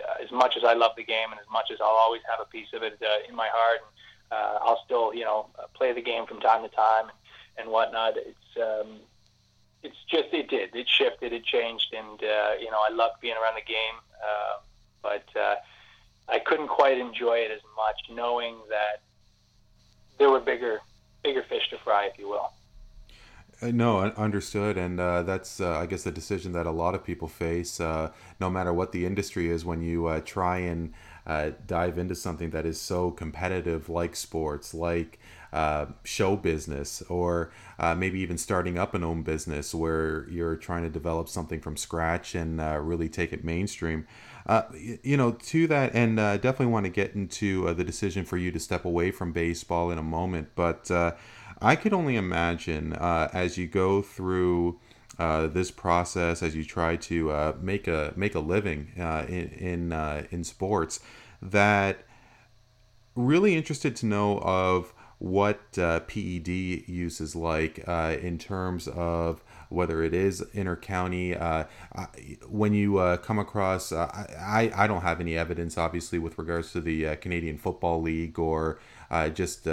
Speaker 3: uh, as much as I love the game, and as much as I'll always have a piece of it uh, in my heart, and uh, I'll still, you know, play the game from time to time and, and whatnot. It's um, it's just it did it shifted it changed and uh, you know I loved being around the game uh, but uh, I couldn't quite enjoy it as much knowing that there were bigger bigger fish to fry if you will
Speaker 2: uh, no, understood, and uh, that's uh, I guess the decision that a lot of people face, uh, no matter what the industry is, when you uh, try and uh, dive into something that is so competitive, like sports, like uh, show business, or uh, maybe even starting up an own business where you're trying to develop something from scratch and uh, really take it mainstream. Uh, you know, to that, and uh, definitely want to get into the decision for you to step away from baseball in a moment. But I could only imagine as you go through. This process as you try to make a make a living in in, in sports that really interested to know of what uh, PED use is like uh, in terms of whether it is intercounty. Uh, when you uh, come across, uh, I, I don't have any evidence, obviously, with regards to the uh, Canadian Football League or just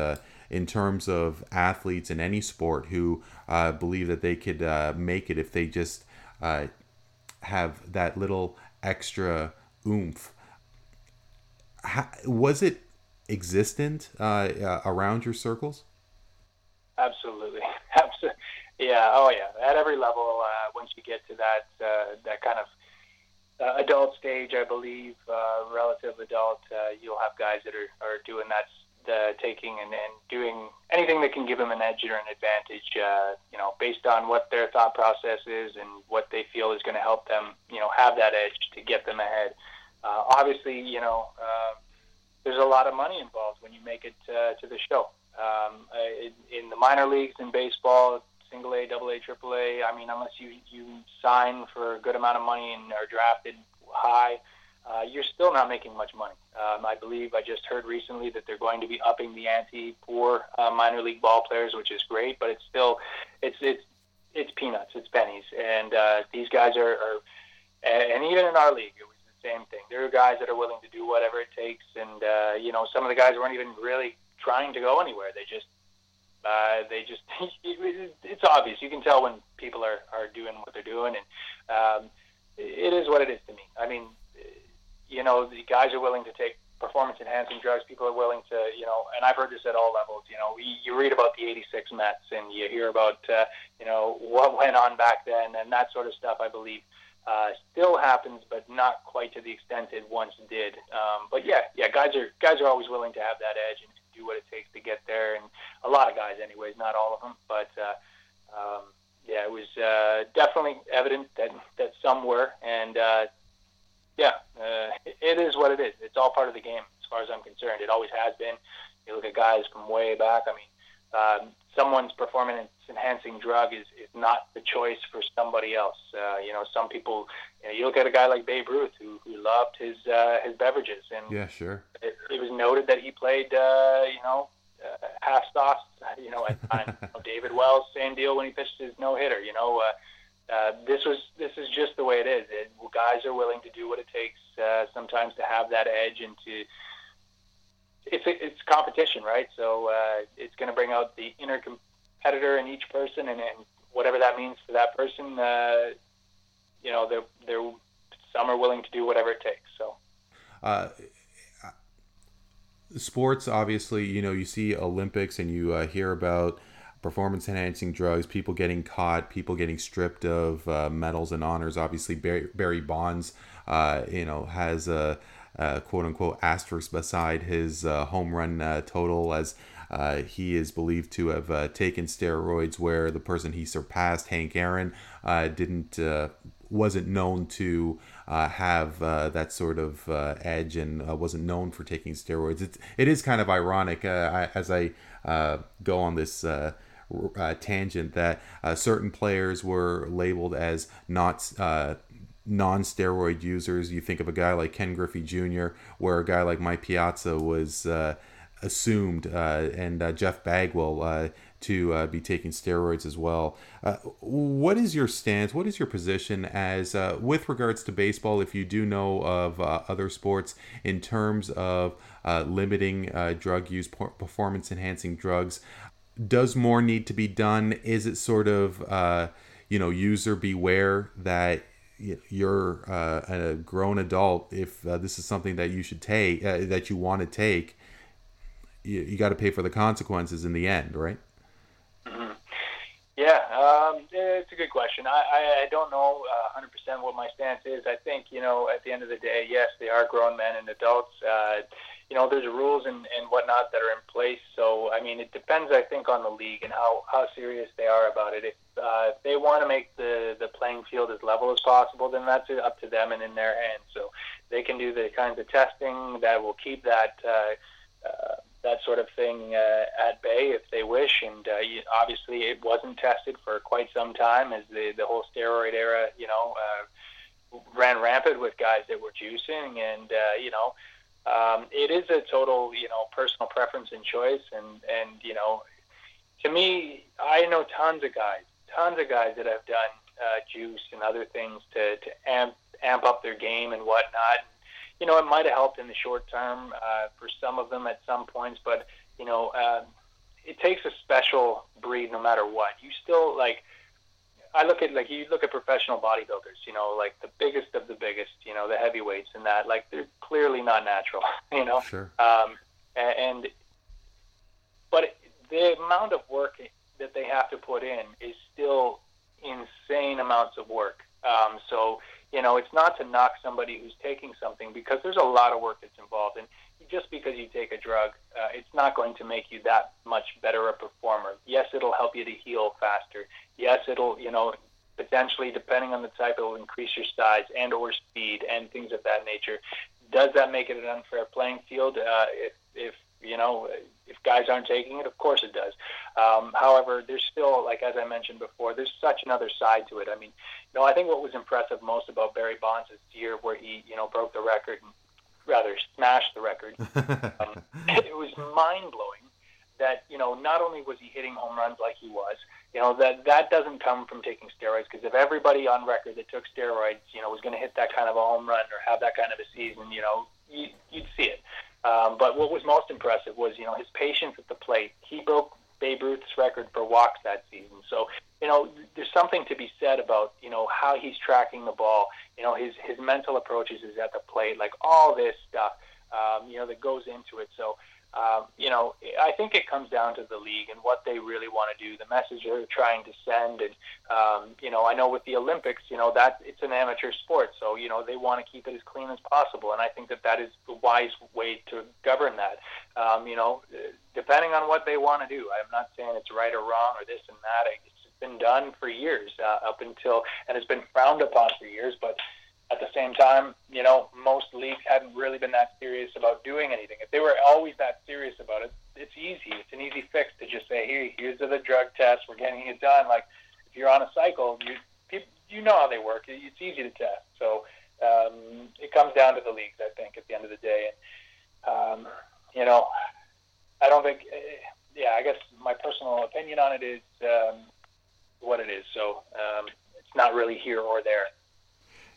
Speaker 2: in terms of athletes in any sport who believe that they could make it if they just have that little extra oomph. How, was it existent uh, uh, around your circles?
Speaker 3: Absolutely, absolutely. Yeah. Oh, yeah. At every level, uh, once you get to that uh, that kind of uh, adult stage, I believe, uh, relative adult, you'll have guys that are, are doing that, taking and, and doing anything that can give them an edge or an advantage. you know, based on what their thought process is and what they feel is going to help them. You know, have that edge to get them ahead. obviously, you know there's a lot of money involved when you make it uh, to the show. Um, in, in the minor leagues in baseball, single A, double A, triple A. I mean, unless you you sign for a good amount of money and are drafted high, uh, you're still not making much money. Um, I believe I just heard recently that they're going to be upping the ante for uh, minor league ball players, which is great, but it's still it's it's it's peanuts, it's pennies, and uh, these guys are, are and even in our league, same thing. There are guys that are willing to do whatever it takes, and uh, you know, some of the guys weren't even really trying to go anywhere. They just, uh, they just, it's obvious. You can tell when people are are doing what they're doing, and um, it is what it is to me. I mean, you know, the guys are willing to take performance enhancing drugs. People are willing to, you know, and I've heard this at all levels. You know, you read about the '86 Mets, and you hear about, uh, you know, what went on back then, and that sort of stuff. I believe uh, still happens, but not quite to the extent it once did. Um, but yeah, yeah, guys are guys are always willing to have that edge and do what it takes to get there, and a lot of guys, anyways, not all of them, but uh, um, yeah, it was uh, definitely evident that that some were, and uh, yeah, uh, it is what it is. It's all part of the game, as far as I'm concerned. It always has been. You look at guys from way back. I mean, um, someone's performance enhancing drug is, is not the choice for somebody else. Uh, you know, some people, you, know, you look at a guy like Babe Ruth who, who loved his uh, his beverages, and
Speaker 2: yeah, sure.
Speaker 3: It, it was noted that he played, uh, you know, uh, half sauce. You know, at times. you know, David Wells, same deal when he pitched his no hitter. You know, uh, uh, this was this is just the way it is. It, guys are willing to do what it takes uh, sometimes to have that edge and to it's it's competition, right? So uh, it's going to bring out the inner competitor in each person, and, and whatever that means for that person, uh, you know, they're, they're some are willing to do whatever it takes. So.
Speaker 2: Uh, sports, obviously, you know, you see Olympics and you uh, hear about performance enhancing drugs, people getting caught, people getting stripped of uh, medals and honors. Obviously, Barry, Barry Bonds, uh, you know, has a, a, quote unquote asterisk beside his uh, home run uh, total as uh, he is believed to have uh, taken steroids, where the person he surpassed, Hank Aaron, didn't wasn't known to uh, have uh, that sort of uh, edge and wasn't known for taking steroids. It's, it is kind of ironic I, as I go on this uh, tangent that uh, certain players were labeled as not uh, non-steroid users. You think of a guy like Ken Griffey Jr., where a guy like Mike Piazza was uh, assumed, uh, and uh, Jeff Bagwell to be taking steroids as well. what is your stance? What is your position as with regards to baseball? If you do know of other sports in terms of limiting drug use, performance enhancing drugs does more need to be done? Is it sort of uh, you know user beware that you're uh, a grown adult if uh, this is something that you should take uh, that you want to take you, you got to pay for the consequences in the end right?
Speaker 3: Mm-hmm. yeah um, it's a good question. I, I, I don't know 100% uh, what my stance is. I think you know at the end of the day yes they are grown men and adults. Uh, you know, there's rules and, and whatnot that are in place. So, I mean, it depends, I think, on the league and how, how serious they are about it. If, uh, if they want to make the, the playing field as level as possible, then that's up to them and in their hands. So they can do the kinds of testing that will keep that uh, uh, that sort of thing uh, at bay if they wish. And uh, obviously, it wasn't tested for quite some time as the, the whole steroid era, you know, uh, ran rampant with guys that were juicing and, uh, you know, um, it is a total, you know, personal preference and choice. And, and, you know, to me, I know tons of guys, tons of guys that have done uh, juice and other things to, to amp, amp up their game and whatnot. You know, it might have helped in the short term uh, for some of them at some points, but, you know, uh, it takes a special breed no matter what. You still, like, I look at like you look at professional bodybuilders, you know, like the biggest of the biggest, you know, the heavyweights and that, like they're clearly not natural, you know.
Speaker 2: Sure.
Speaker 3: Um, and but the amount of work that they have to put in is still insane amounts of work. Um, so you know, it's not to knock somebody who's taking something because there's a lot of work that's involved, and just because you take a drug, uh, it's not going to make you that much better a performer. Yes, it'll help you to heal faster. Yes, it'll, you know, potentially, depending on the type, it'll increase your size and or speed and things of that nature. Does that make it an unfair playing field? Uh, if, if you know, if guys aren't taking it, of course it does. Um, however, there's still, like as I mentioned before, there's such another side to it. I mean, you know, I think what was impressive most about Barry Bonds this year, where he, you know, broke the record and rather smashed the record. um, it was mind blowing that you know not only was he hitting home runs like he was, you know that that doesn't come from taking steroids because if everybody on record that took steroids, you know, was going to hit that kind of a home run or have that kind of a season, you know, you, you'd see it. Um, but what was most impressive was you know his patience at the plate. He broke Babe Ruth's record for walks that season. So, you know, there's something to be said about, you know, how he's tracking the ball, you know, his, his mental approaches is at the plate, like all this stuff, um, you know, that goes into it. So, um, you know, I think it comes down to the league and what they really want to do, the message they're trying to send. And, um, you know, I know with the Olympics, you know, that it's an amateur sport. So, you know, they want to keep it as clean as possible. And I think that that is the wise way to govern that. Um, you know, depending on what they want to do. I'm not saying it's right or wrong or this and that. It's been done for years uh, up until, and it's been frowned upon for years. But at the same time, you know, most leagues hadn't really been that serious about doing anything. If they were always that serious about it, it's easy. It's an easy fix to just say, "Here, here's the drug test. We're getting it done." Like if you're on a cycle, you you know how they work. It's easy to test. So um, it comes down to the leagues, I think, at the end of the day. And um, you know, I don't think. Eh, yeah, I guess my personal opinion on it is um, what it is. So um, it's not really here or there.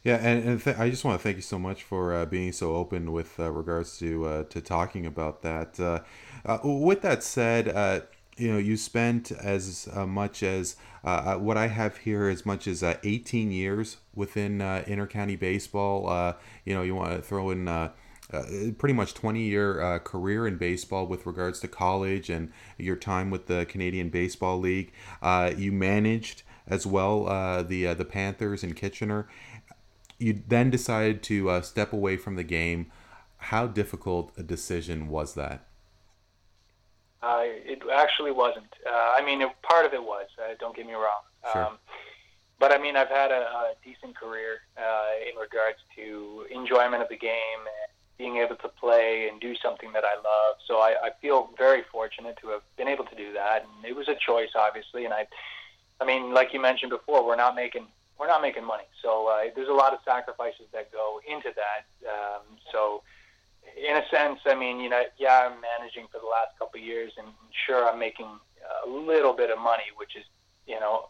Speaker 2: Yeah, and, and th- I just want to thank you so much for uh, being so open with uh, regards to uh, to talking about that. Uh, uh, with that said, uh, you know, you spent as much as what I have here, as much as uh, 18 years within intercounty baseball. You know, you want to throw in. Uh, pretty much 20 year uh, career in baseball with regards to college and your time with the Canadian Baseball League. Uh, you managed as well the the Panthers in Kitchener. You then decided to uh, step away from the game. How difficult a decision was that?
Speaker 3: Uh, it actually wasn't. Uh, I mean, it, part of it was. Uh, don't get me wrong.
Speaker 2: Sure.
Speaker 3: Um, but I mean, I've had a, a decent career uh, in regards to enjoyment of the game and being able to play and do something that I love. So I, I feel very fortunate to have been able to do that. And it was a choice, obviously. And I, I mean, like you mentioned before, we're not making we're not making money. So uh, there's a lot of sacrifices that go into that. Um, so in a sense, I mean, you know, yeah, I'm managing for the last couple of years, and sure, I'm making a little bit of money, which is, you know,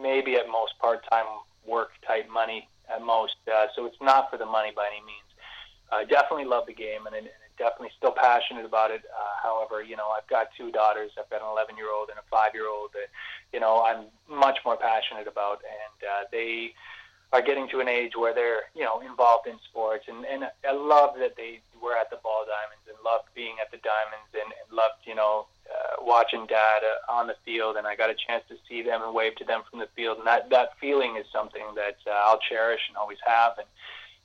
Speaker 3: maybe at most part-time work type money at most. Uh, so it's not for the money by any means. I definitely love the game, and, and definitely still passionate about it. Uh, however, you know, I've got two daughters. I've got an 11-year-old and a five-year-old that, you know, I'm much more passionate about, and uh, they are getting to an age where they're you know involved in sports and and I love that they were at the ball diamonds and loved being at the diamonds and, and loved you know uh, watching dad uh, on the field and I got a chance to see them and wave to them from the field and that that feeling is something that uh, I'll cherish and always have and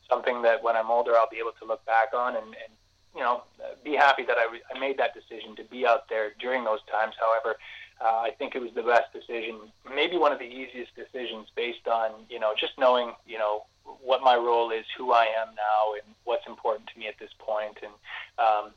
Speaker 3: something that when I'm older I'll be able to look back on and, and you know be happy that I, I made that decision to be out there during those times however uh, I think it was the best decision, maybe one of the easiest decisions based on, you know, just knowing, you know, what my role is, who I am now, and what's important to me at this point. And um,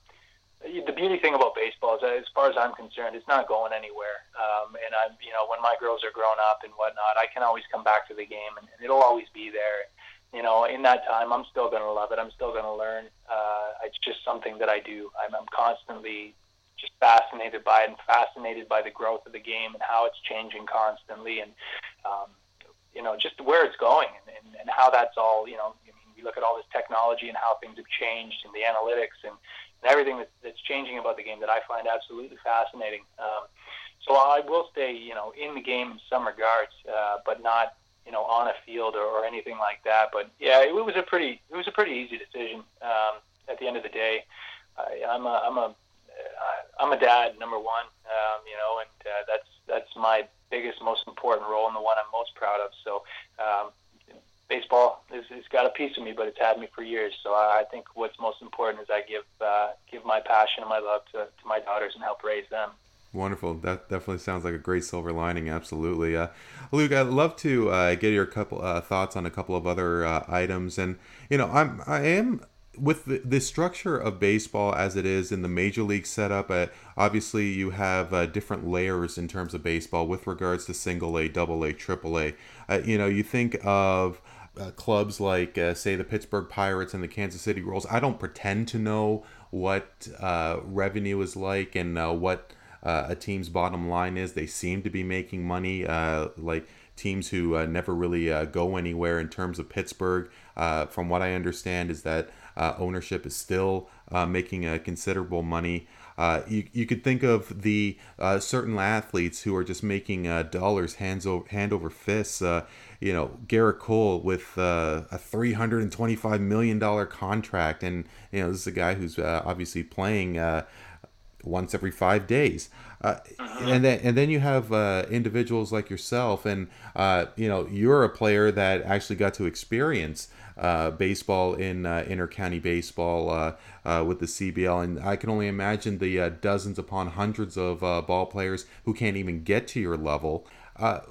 Speaker 3: the beauty thing about baseball is, that as far as I'm concerned, it's not going anywhere. Um, and I'm, you know, when my girls are grown up and whatnot, I can always come back to the game, and, and it'll always be there. You know, in that time, I'm still going to love it. I'm still going to learn. Uh, it's just something that I do. I'm, I'm constantly just fascinated by it and fascinated by the growth of the game and how it's changing constantly and um, you know just where it's going and, and, and how that's all you know I mean, we look at all this technology and how things have changed and the analytics and, and everything that, that's changing about the game that I find absolutely fascinating. Um, so I will stay you know in the game in some regards, uh, but not you know on a field or, or anything like that. But yeah, it was a pretty it was a pretty easy decision um, at the end of the day. I, I'm a I'm a I'm a dad, number one, um, you know, and uh, that's that's my biggest, most important role and the one I'm most proud of. So, um, baseball has, has got a piece of me, but it's had me for years. So I, I think what's most important is I give uh, give my passion and my love to, to my daughters and help raise them.
Speaker 2: Wonderful. That definitely sounds like a great silver lining. Absolutely, uh, Luke. I'd love to uh, get your couple uh, thoughts on a couple of other uh, items, and you know, I'm I am with the, the, structure of baseball as it is in the major league setup, uh, obviously you have uh, different layers in terms of baseball with regards to single A, double A, triple A. Uh, you know, you think of uh, clubs like, uh, say, the Pittsburgh Pirates and the Kansas City Royals. I don't pretend to know what uh, revenue is like and what a team's bottom line is. They seem to be making money, like teams who never really go anywhere in terms of Pittsburgh. from what I understand, is that uh, ownership is still uh, making a considerable money. Uh, you, you could think of the uh, certain athletes who are just making uh, dollars hands over, hand over fists. Uh, you know, Gerrit Cole with a $325 million contract. And, you know, this is a guy who's obviously playing once every five days. Uh, uh-huh. and then and then you have uh, individuals like yourself, and uh, you know you're a player that actually got to experience uh, baseball in uh, intercounty baseball uh, uh, with the CBL, and I can only imagine the uh, dozens upon hundreds of uh, ball players who can't even get to your level.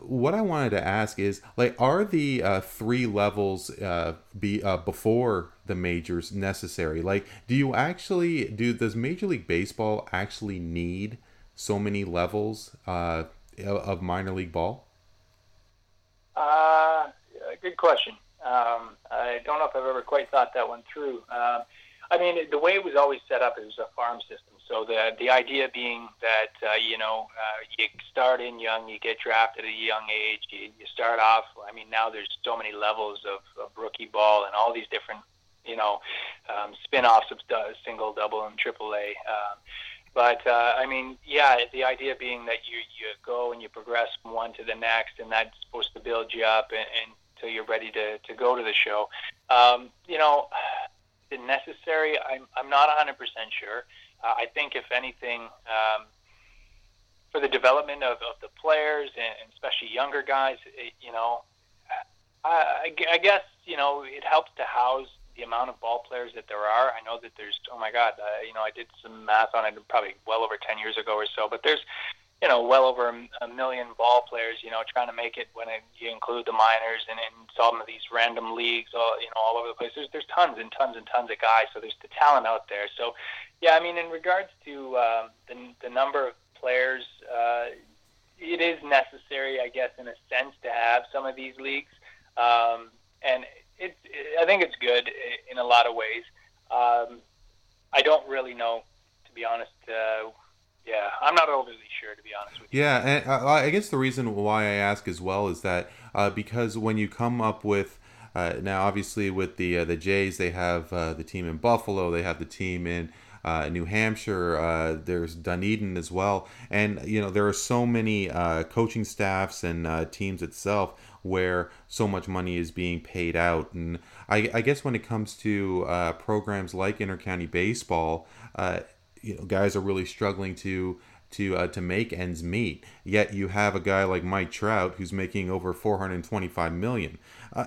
Speaker 2: what I wanted to ask is, like, are the three levels be before the majors necessary? Like, do you actually do? Does Major League Baseball actually need so many levels of minor league ball?
Speaker 3: Uh, good question. Um, I don't know if I've ever quite thought that one through. Uh, I mean, the way it was always set up, was a farm system. So the the idea being that uh, you know uh, you start in young, you get drafted at a young age, you, you start off. I mean, now there's so many levels of, of rookie ball and all these different you know um, spin-offs of single, double, and triple A. Um, but uh, I mean, yeah, the idea being that you you go and you progress from one to the next, and that's supposed to build you up and, and until you're ready to, to go to the show. Um, you know, is it necessary? I'm I'm not 100 percent sure. Uh, I think if anything, um, for the development of, of the players and, and especially younger guys, it, you know, I, I guess you know it helps to house the amount of ball players that there are. I know that there's, oh my God, uh, you know, I did some math on it probably well over 10 years ago or so, but there's, you know, well over a, million ball players, you know, trying to make it when it, you include the minors and, and some of these random leagues, all, you know, all over the place. There's, there's tons and tons and tons of guys. So there's the talent out there. So, yeah, I mean, in regards to um, the, the number of players, uh, it is necessary, I guess, in a sense, to have some of these leagues. Um, and it, it, I think it's good in a lot of ways. Um, I don't really know, to be honest. Uh, yeah, I'm not overly sure, to be honest with you.
Speaker 2: Yeah, and uh, I guess the reason why I ask as well is that uh, because when you come up with uh, now, obviously with the uh, the Jays, they have uh, the team in Buffalo, they have the team in. Uh, New Hampshire. There's Dunedin as well, and you know there are so many coaching staffs and teams itself where so much money is being paid out. And I, I guess when it comes to programs like intercounty baseball, you know, guys are really struggling to to uh, to make ends meet. Yet you have a guy like Mike Trout who's making over 425 million. Uh,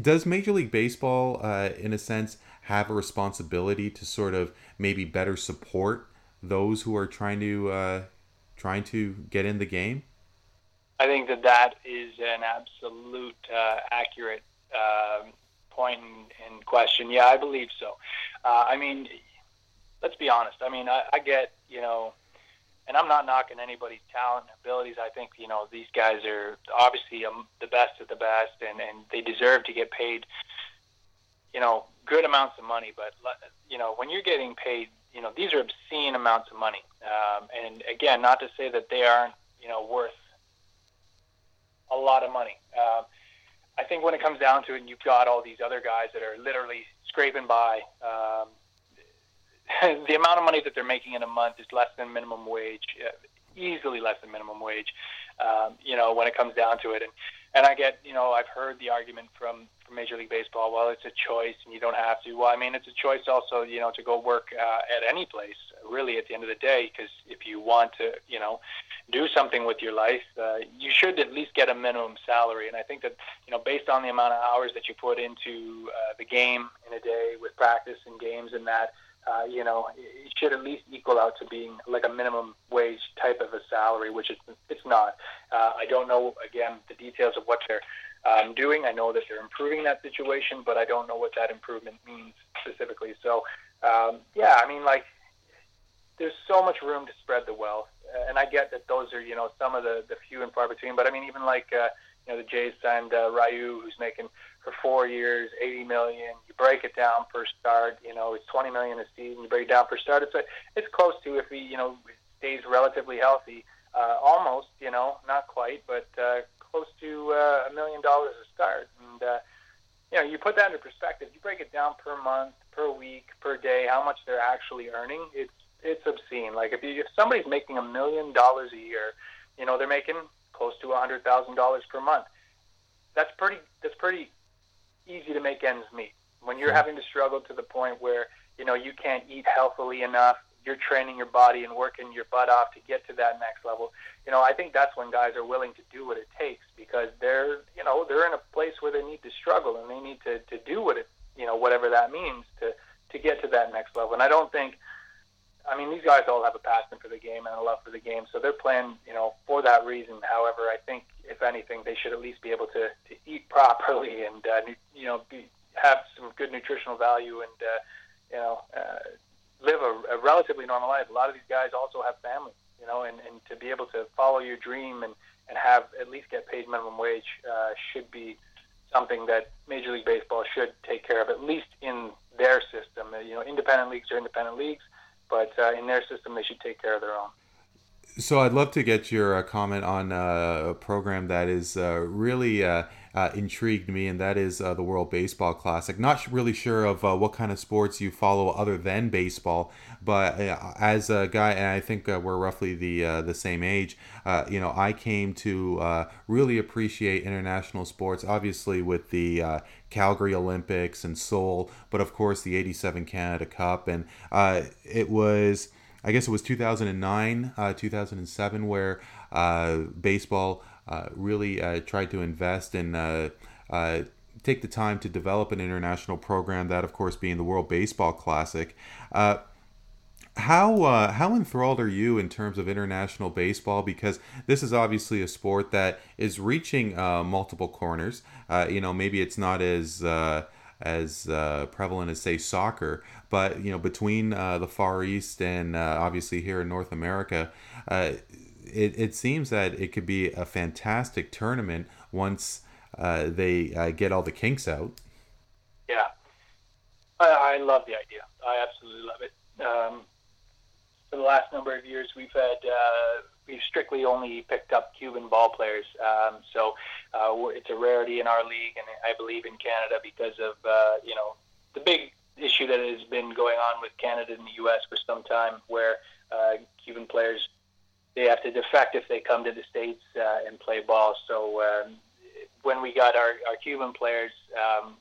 Speaker 2: does Major League Baseball, uh, in a sense, have a responsibility to sort of maybe better support those who are trying to uh, trying to get in the game?
Speaker 3: I think that that is an absolute uh, accurate uh, point in, in, question. Yeah, I believe so. Uh, I mean, let's be honest. I mean, I, I get you know, and I'm not knocking anybody's talent and abilities. I think you know these guys are obviously um, the best of the best, and and they deserve to get paid. You know, good amounts of money. But you know, when you're getting paid, you know, these are obscene amounts of money. Um, and again, not to say that they aren't you know worth a lot of money. Um, I think when it comes down to it, and you've got all these other guys that are literally scraping by. Um, the amount of money that they're making in a month is less than minimum wage, easily less than minimum wage. Um, you know, when it comes down to it, and and I get, you know, I've heard the argument from from Major League Baseball. Well, it's a choice, and you don't have to. Well, I mean, it's a choice also, you know, to go work uh, at any place. Really, at the end of the day, because if you want to, you know, do something with your life, uh, you should at least get a minimum salary. And I think that, you know, based on the amount of hours that you put into uh, the game in a day with practice and games and that, uh, you know, it should at least equal out to being like a minimum wage type of a salary, which it's, it's not. Uh, I don't know, again, the details of what they're um, doing. I know that they're improving that situation, but I don't know what that improvement means specifically. So, um, yeah, I mean, like, there's so much room to spread the wealth and I get that those are you know some of the the few and far between. But I mean, even like uh, you know the Jays signed uh, Ryu, who's making for four years, eighty million. You break it down per start, you know, it's twenty million a season. You break it down per start, it's a, it's close to if he you know stays relatively healthy, uh, almost you know not quite, but uh, close to uh, a million dollars a start. And uh, you know, you put that into perspective. You break it down per month, per week, per day, how much they're actually earning. It's it's obscene. Like if you if somebody's making a million dollars a year, you know they're making close to a hundred thousand dollars per month. That's pretty. That's pretty easy to make ends meet. When you're having to struggle to the point where you know you can't eat healthily enough, you're training your body and working your butt off to get to that next level. You know, I think that's when guys are willing to do what it takes because they're you know they're in a place where they need to struggle and they need to to do what it you know whatever that means to to get to that next level. And I don't think I mean, these guys all have a passion for the game and a love for the game, so they're playing, you know, for that reason. However, I think if anything, they should at least be able to, to eat properly and uh, you know be, have some good nutritional value and uh, you know uh, live a, a relatively normal life. A lot of these guys also have families, you know, and, and to be able to follow your dream and and have at least get paid minimum wage uh, should be something that Major League Baseball should take care of, at least in their system. You know, independent leagues are independent leagues, but uh, in their system, they should take care of their own.
Speaker 2: So I'd love to get your uh, comment on uh, a program that is uh, really uh, uh, intrigued me, and that is uh, the World Baseball Classic. Not really sure of what kind of sports you follow other than baseball, but as a guy, and I think we're roughly the the same age. you know, I came to really appreciate international sports, obviously with the Calgary Olympics and Seoul, but of course the '87 Canada Cup, and it was I guess it was 2009, uh, 2007, where uh, baseball uh, really uh, tried to invest and uh, uh, take the time to develop an international program. That, of course, being the World Baseball Classic. how how enthralled are you in terms of international baseball? Because this is obviously a sport that is reaching multiple corners. you know, maybe it's not as as uh, prevalent as say soccer, but you know between uh, the Far East and uh, obviously here in North America, uh, it, it seems that it could be a fantastic tournament once uh, they uh, get all the kinks out.
Speaker 3: Yeah, I, I, love the idea. I absolutely love it. Um, for the last number of years, we've had we've strictly only picked up Cuban ball players. Um, so uh, it's a rarity in our league, and I believe in Canada because of uh, you know the big issue that has been going on with Canada and the U.S. for some time, where uh, Cuban players they have to defect if they come to the states uh, and play ball. So um, when we got our, our Cuban players, um,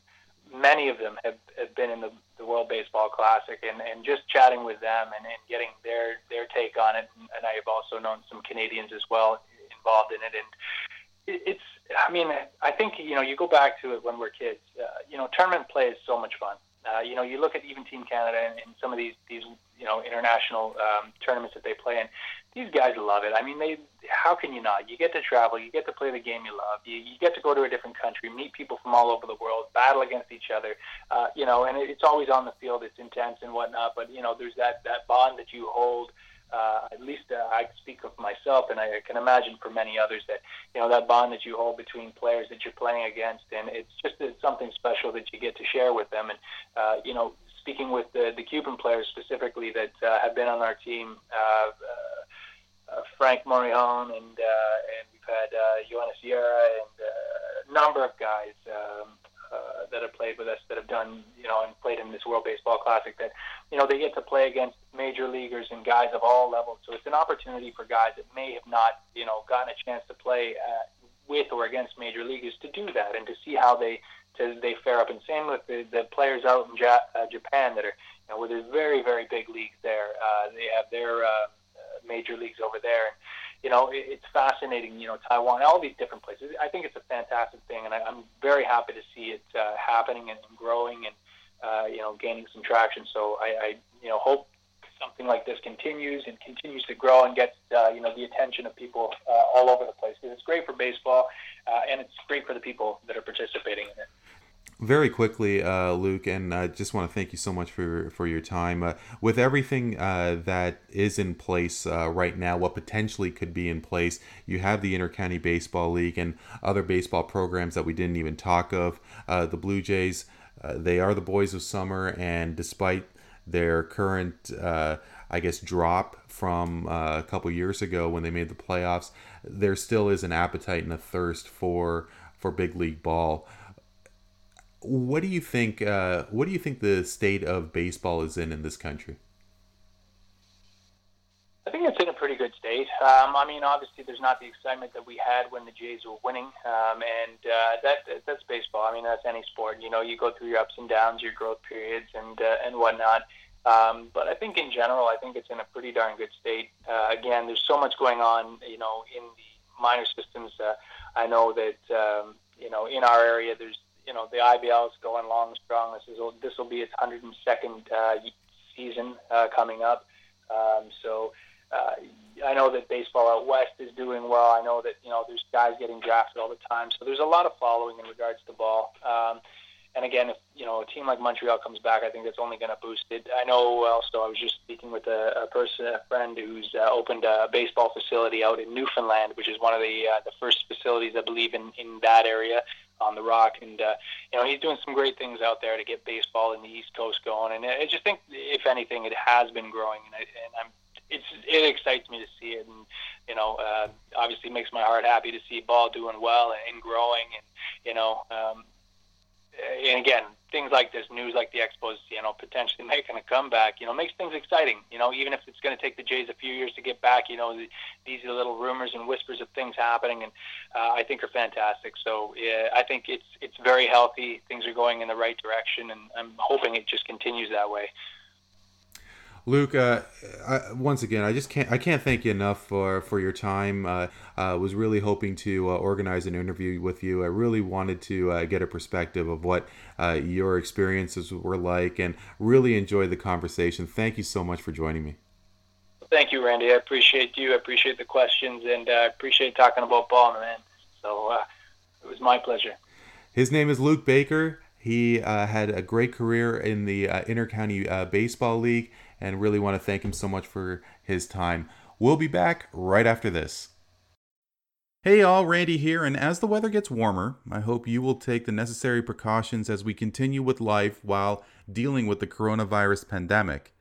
Speaker 3: many of them have, have been in the, the World Baseball Classic, and, and just chatting with them and, and getting their their take on it. And, and I have also known some Canadians as well involved in it, and it's. I mean, I think you know you go back to it when we're kids. Uh, you know, tournament play is so much fun. Uh, you know, you look at even Team Canada and, and some of these these you know international um, tournaments that they play in. These guys love it. I mean, they. How can you not? You get to travel. You get to play the game you love. You, you get to go to a different country, meet people from all over the world, battle against each other. Uh, you know, and it, it's always on the field. It's intense and whatnot. But you know, there's that that bond that you hold. Uh, at least uh, I speak of myself, and I can imagine for many others that you know that bond that you hold between players that you're playing against, and it's just it's something special that you get to share with them. And uh, you know, speaking with the, the Cuban players specifically that uh, have been on our team, uh, uh, Frank Morejon, and uh, and we've had uh, Yoenis Cierra and uh, a number of guys um, uh, that have played with us that have done you know and played in this World Baseball Classic that you know they get to play against major leaguers and guys of all levels. So it's an opportunity for guys that may have not you know gotten a chance to play. Uh, with or against major leaguers to do that and to see how they to, they fare up. And same with the, the players out in ja- uh, Japan that are, you know, where there's very, very big leagues there. Uh, they have their uh, uh, major leagues over there. And, you know, it, it's fascinating, you know, Taiwan, all these different places. I think it's a fantastic thing, and I, I'm very happy to see it uh, happening and growing and, uh, you know, gaining some traction. So I, I, you know, hope something like this continues and continues to grow and gets uh, you know the attention of people uh, all over the place because it's great for baseball uh, and it's great for the people that are participating in it
Speaker 2: very quickly, uh, Luke, and I just want to thank you so much for for your time. Uh, with everything uh, that is in place uh, right now, what potentially could be in place, you have the Intercounty Baseball League and other baseball programs that we didn't even talk of. Uh, the Blue Jays, uh, they are the boys of summer, and despite their current, I guess, drop from a couple years ago when they made the playoffs, there still is an appetite and a thirst for for big league ball. What do you think? Uh, what do you think the state of baseball is in in this country?
Speaker 3: I think it's in a pretty good state. Um, I mean, obviously, there's not the excitement that we had when the Jays were winning, um, and uh, that that's baseball. I mean, that's any sport. You know, you go through your ups and downs, your growth periods, and uh, and whatnot. Um, but I think in general, I think it's in a pretty darn good state. Uh, again, there's so much going on, you know, in the minor systems. Uh, I know that um, you know in our area, there's you know the IBL is going long strong. This is this will be its 102nd uh, season uh, coming up. Um, so uh, I know that baseball out west is doing well. I know that you know there's guys getting drafted all the time. So there's a lot of following in regards to ball. Um, and again, if you know a team like Montreal comes back, I think that's only going to boost it. I know also I was just speaking with a, a person, a friend who's uh, opened a baseball facility out in Newfoundland, which is one of the uh, the first facilities I believe in in that area on the Rock, and uh, you know he's doing some great things out there to get baseball in the East Coast going. And I just think, if anything, it has been growing, and, I, and I'm it's it excites me to see it, and you know, uh, obviously makes my heart happy to see ball doing well and growing, and you know, um, and again, things like this, news like the Expos, you know, potentially making a comeback, you know, makes things exciting. You know, even if it's going to take the Jays a few years to get back, you know, the, these little rumors and whispers of things happening, and uh, I think are fantastic. So yeah, I think it's it's very healthy. Things are going in the right direction, and I'm hoping it just continues that way.
Speaker 2: Luke, uh, I, once again, I just can't I can't thank you enough for for your time. Uh, uh, was really hoping to uh, organize an interview with you. I really wanted to uh, get a perspective of what uh, your experiences were like, and really enjoy the conversation. Thank you so much for joining me.
Speaker 3: Thank you, Randy. I appreciate you. I appreciate the questions, and I appreciate talking about ball, man. So it was my pleasure.
Speaker 2: His name is Luke Baker. He had a great career in the Intercounty Baseball League and really want to thank him so much for his time. We'll be back right after this. Hey all, Randy here, and as the weather gets warmer, I hope you will take the necessary precautions as we continue with life while dealing with the coronavirus pandemic.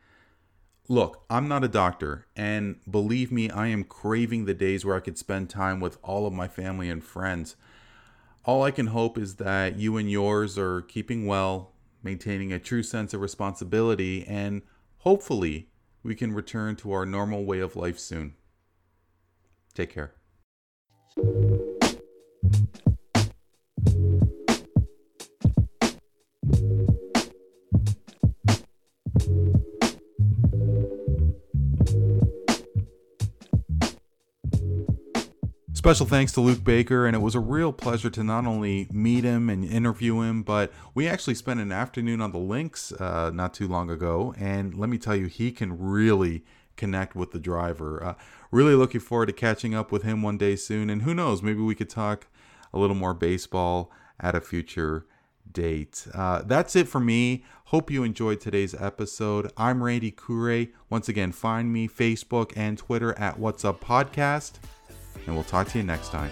Speaker 2: Look, I'm not a doctor, and believe me, I am craving the days where I could spend time with all of my family and friends. All I can hope is that you and yours are keeping well, maintaining a true sense of responsibility, and Hopefully, we can return to our normal way of life soon. Take care. Special thanks to Luke Baker, and it was a real pleasure to not only meet him and interview him, but we actually spent an afternoon on the links uh, not too long ago. And let me tell you, he can really connect with the driver. Uh, really looking forward to catching up with him one day soon. And who knows, maybe we could talk a little more baseball at a future date. Uh, that's it for me. Hope you enjoyed today's episode. I'm Randy Kure. Once again, find me Facebook and Twitter at What's Up Podcast and we'll talk to you next time.